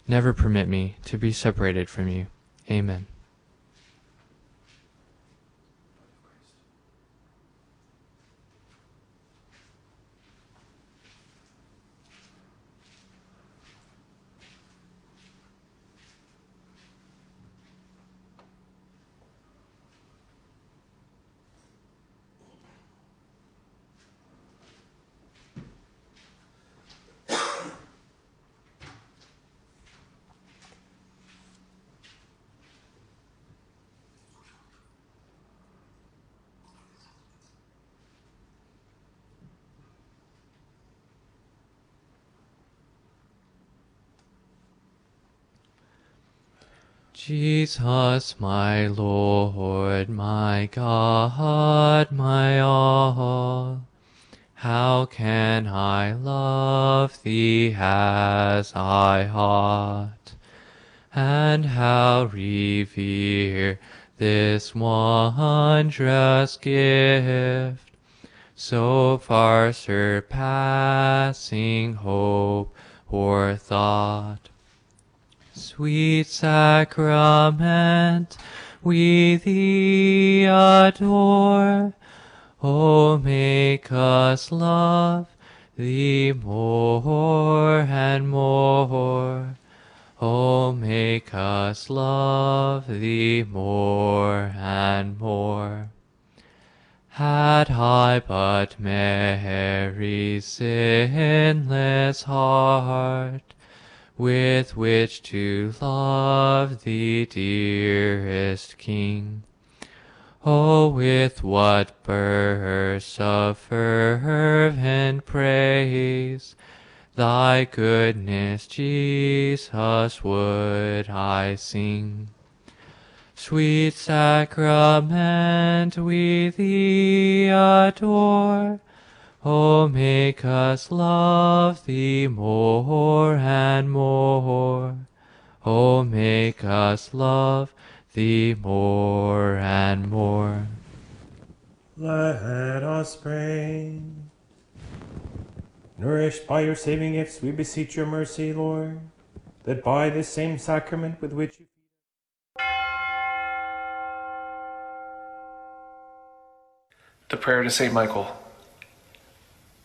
Never permit me to be separated from you. Amen. Jesus, my Lord, my God, my all, how can I love thee as I ought, and how revere this wondrous gift, so far surpassing hope or thought? Sweet sacrament, we thee adore. O make us love thee more and more. O make us love thee more and more. Had I but Mary's sinless heart, with which to love thee, dearest King. Oh, with what bursts of fervent praise thy goodness, Jesus, would I sing. Sweet sacrament, we thee adore. Oh, make us love thee more and more. Oh, make us love thee more and more. Let us pray. Nourished by your saving gifts, we beseech your mercy, Lord, that by this same sacrament with which you The prayer to Saint Michael.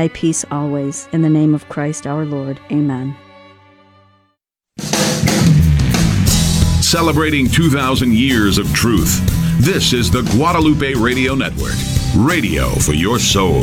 thy peace always. In the name of Christ our Lord. Amen. Celebrating 2,000 years of truth. This is the Guadalupe Radio Network, radio for your soul.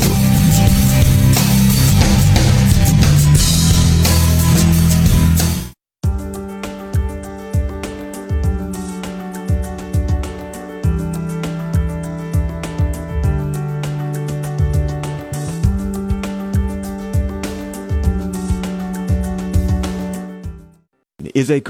Is a co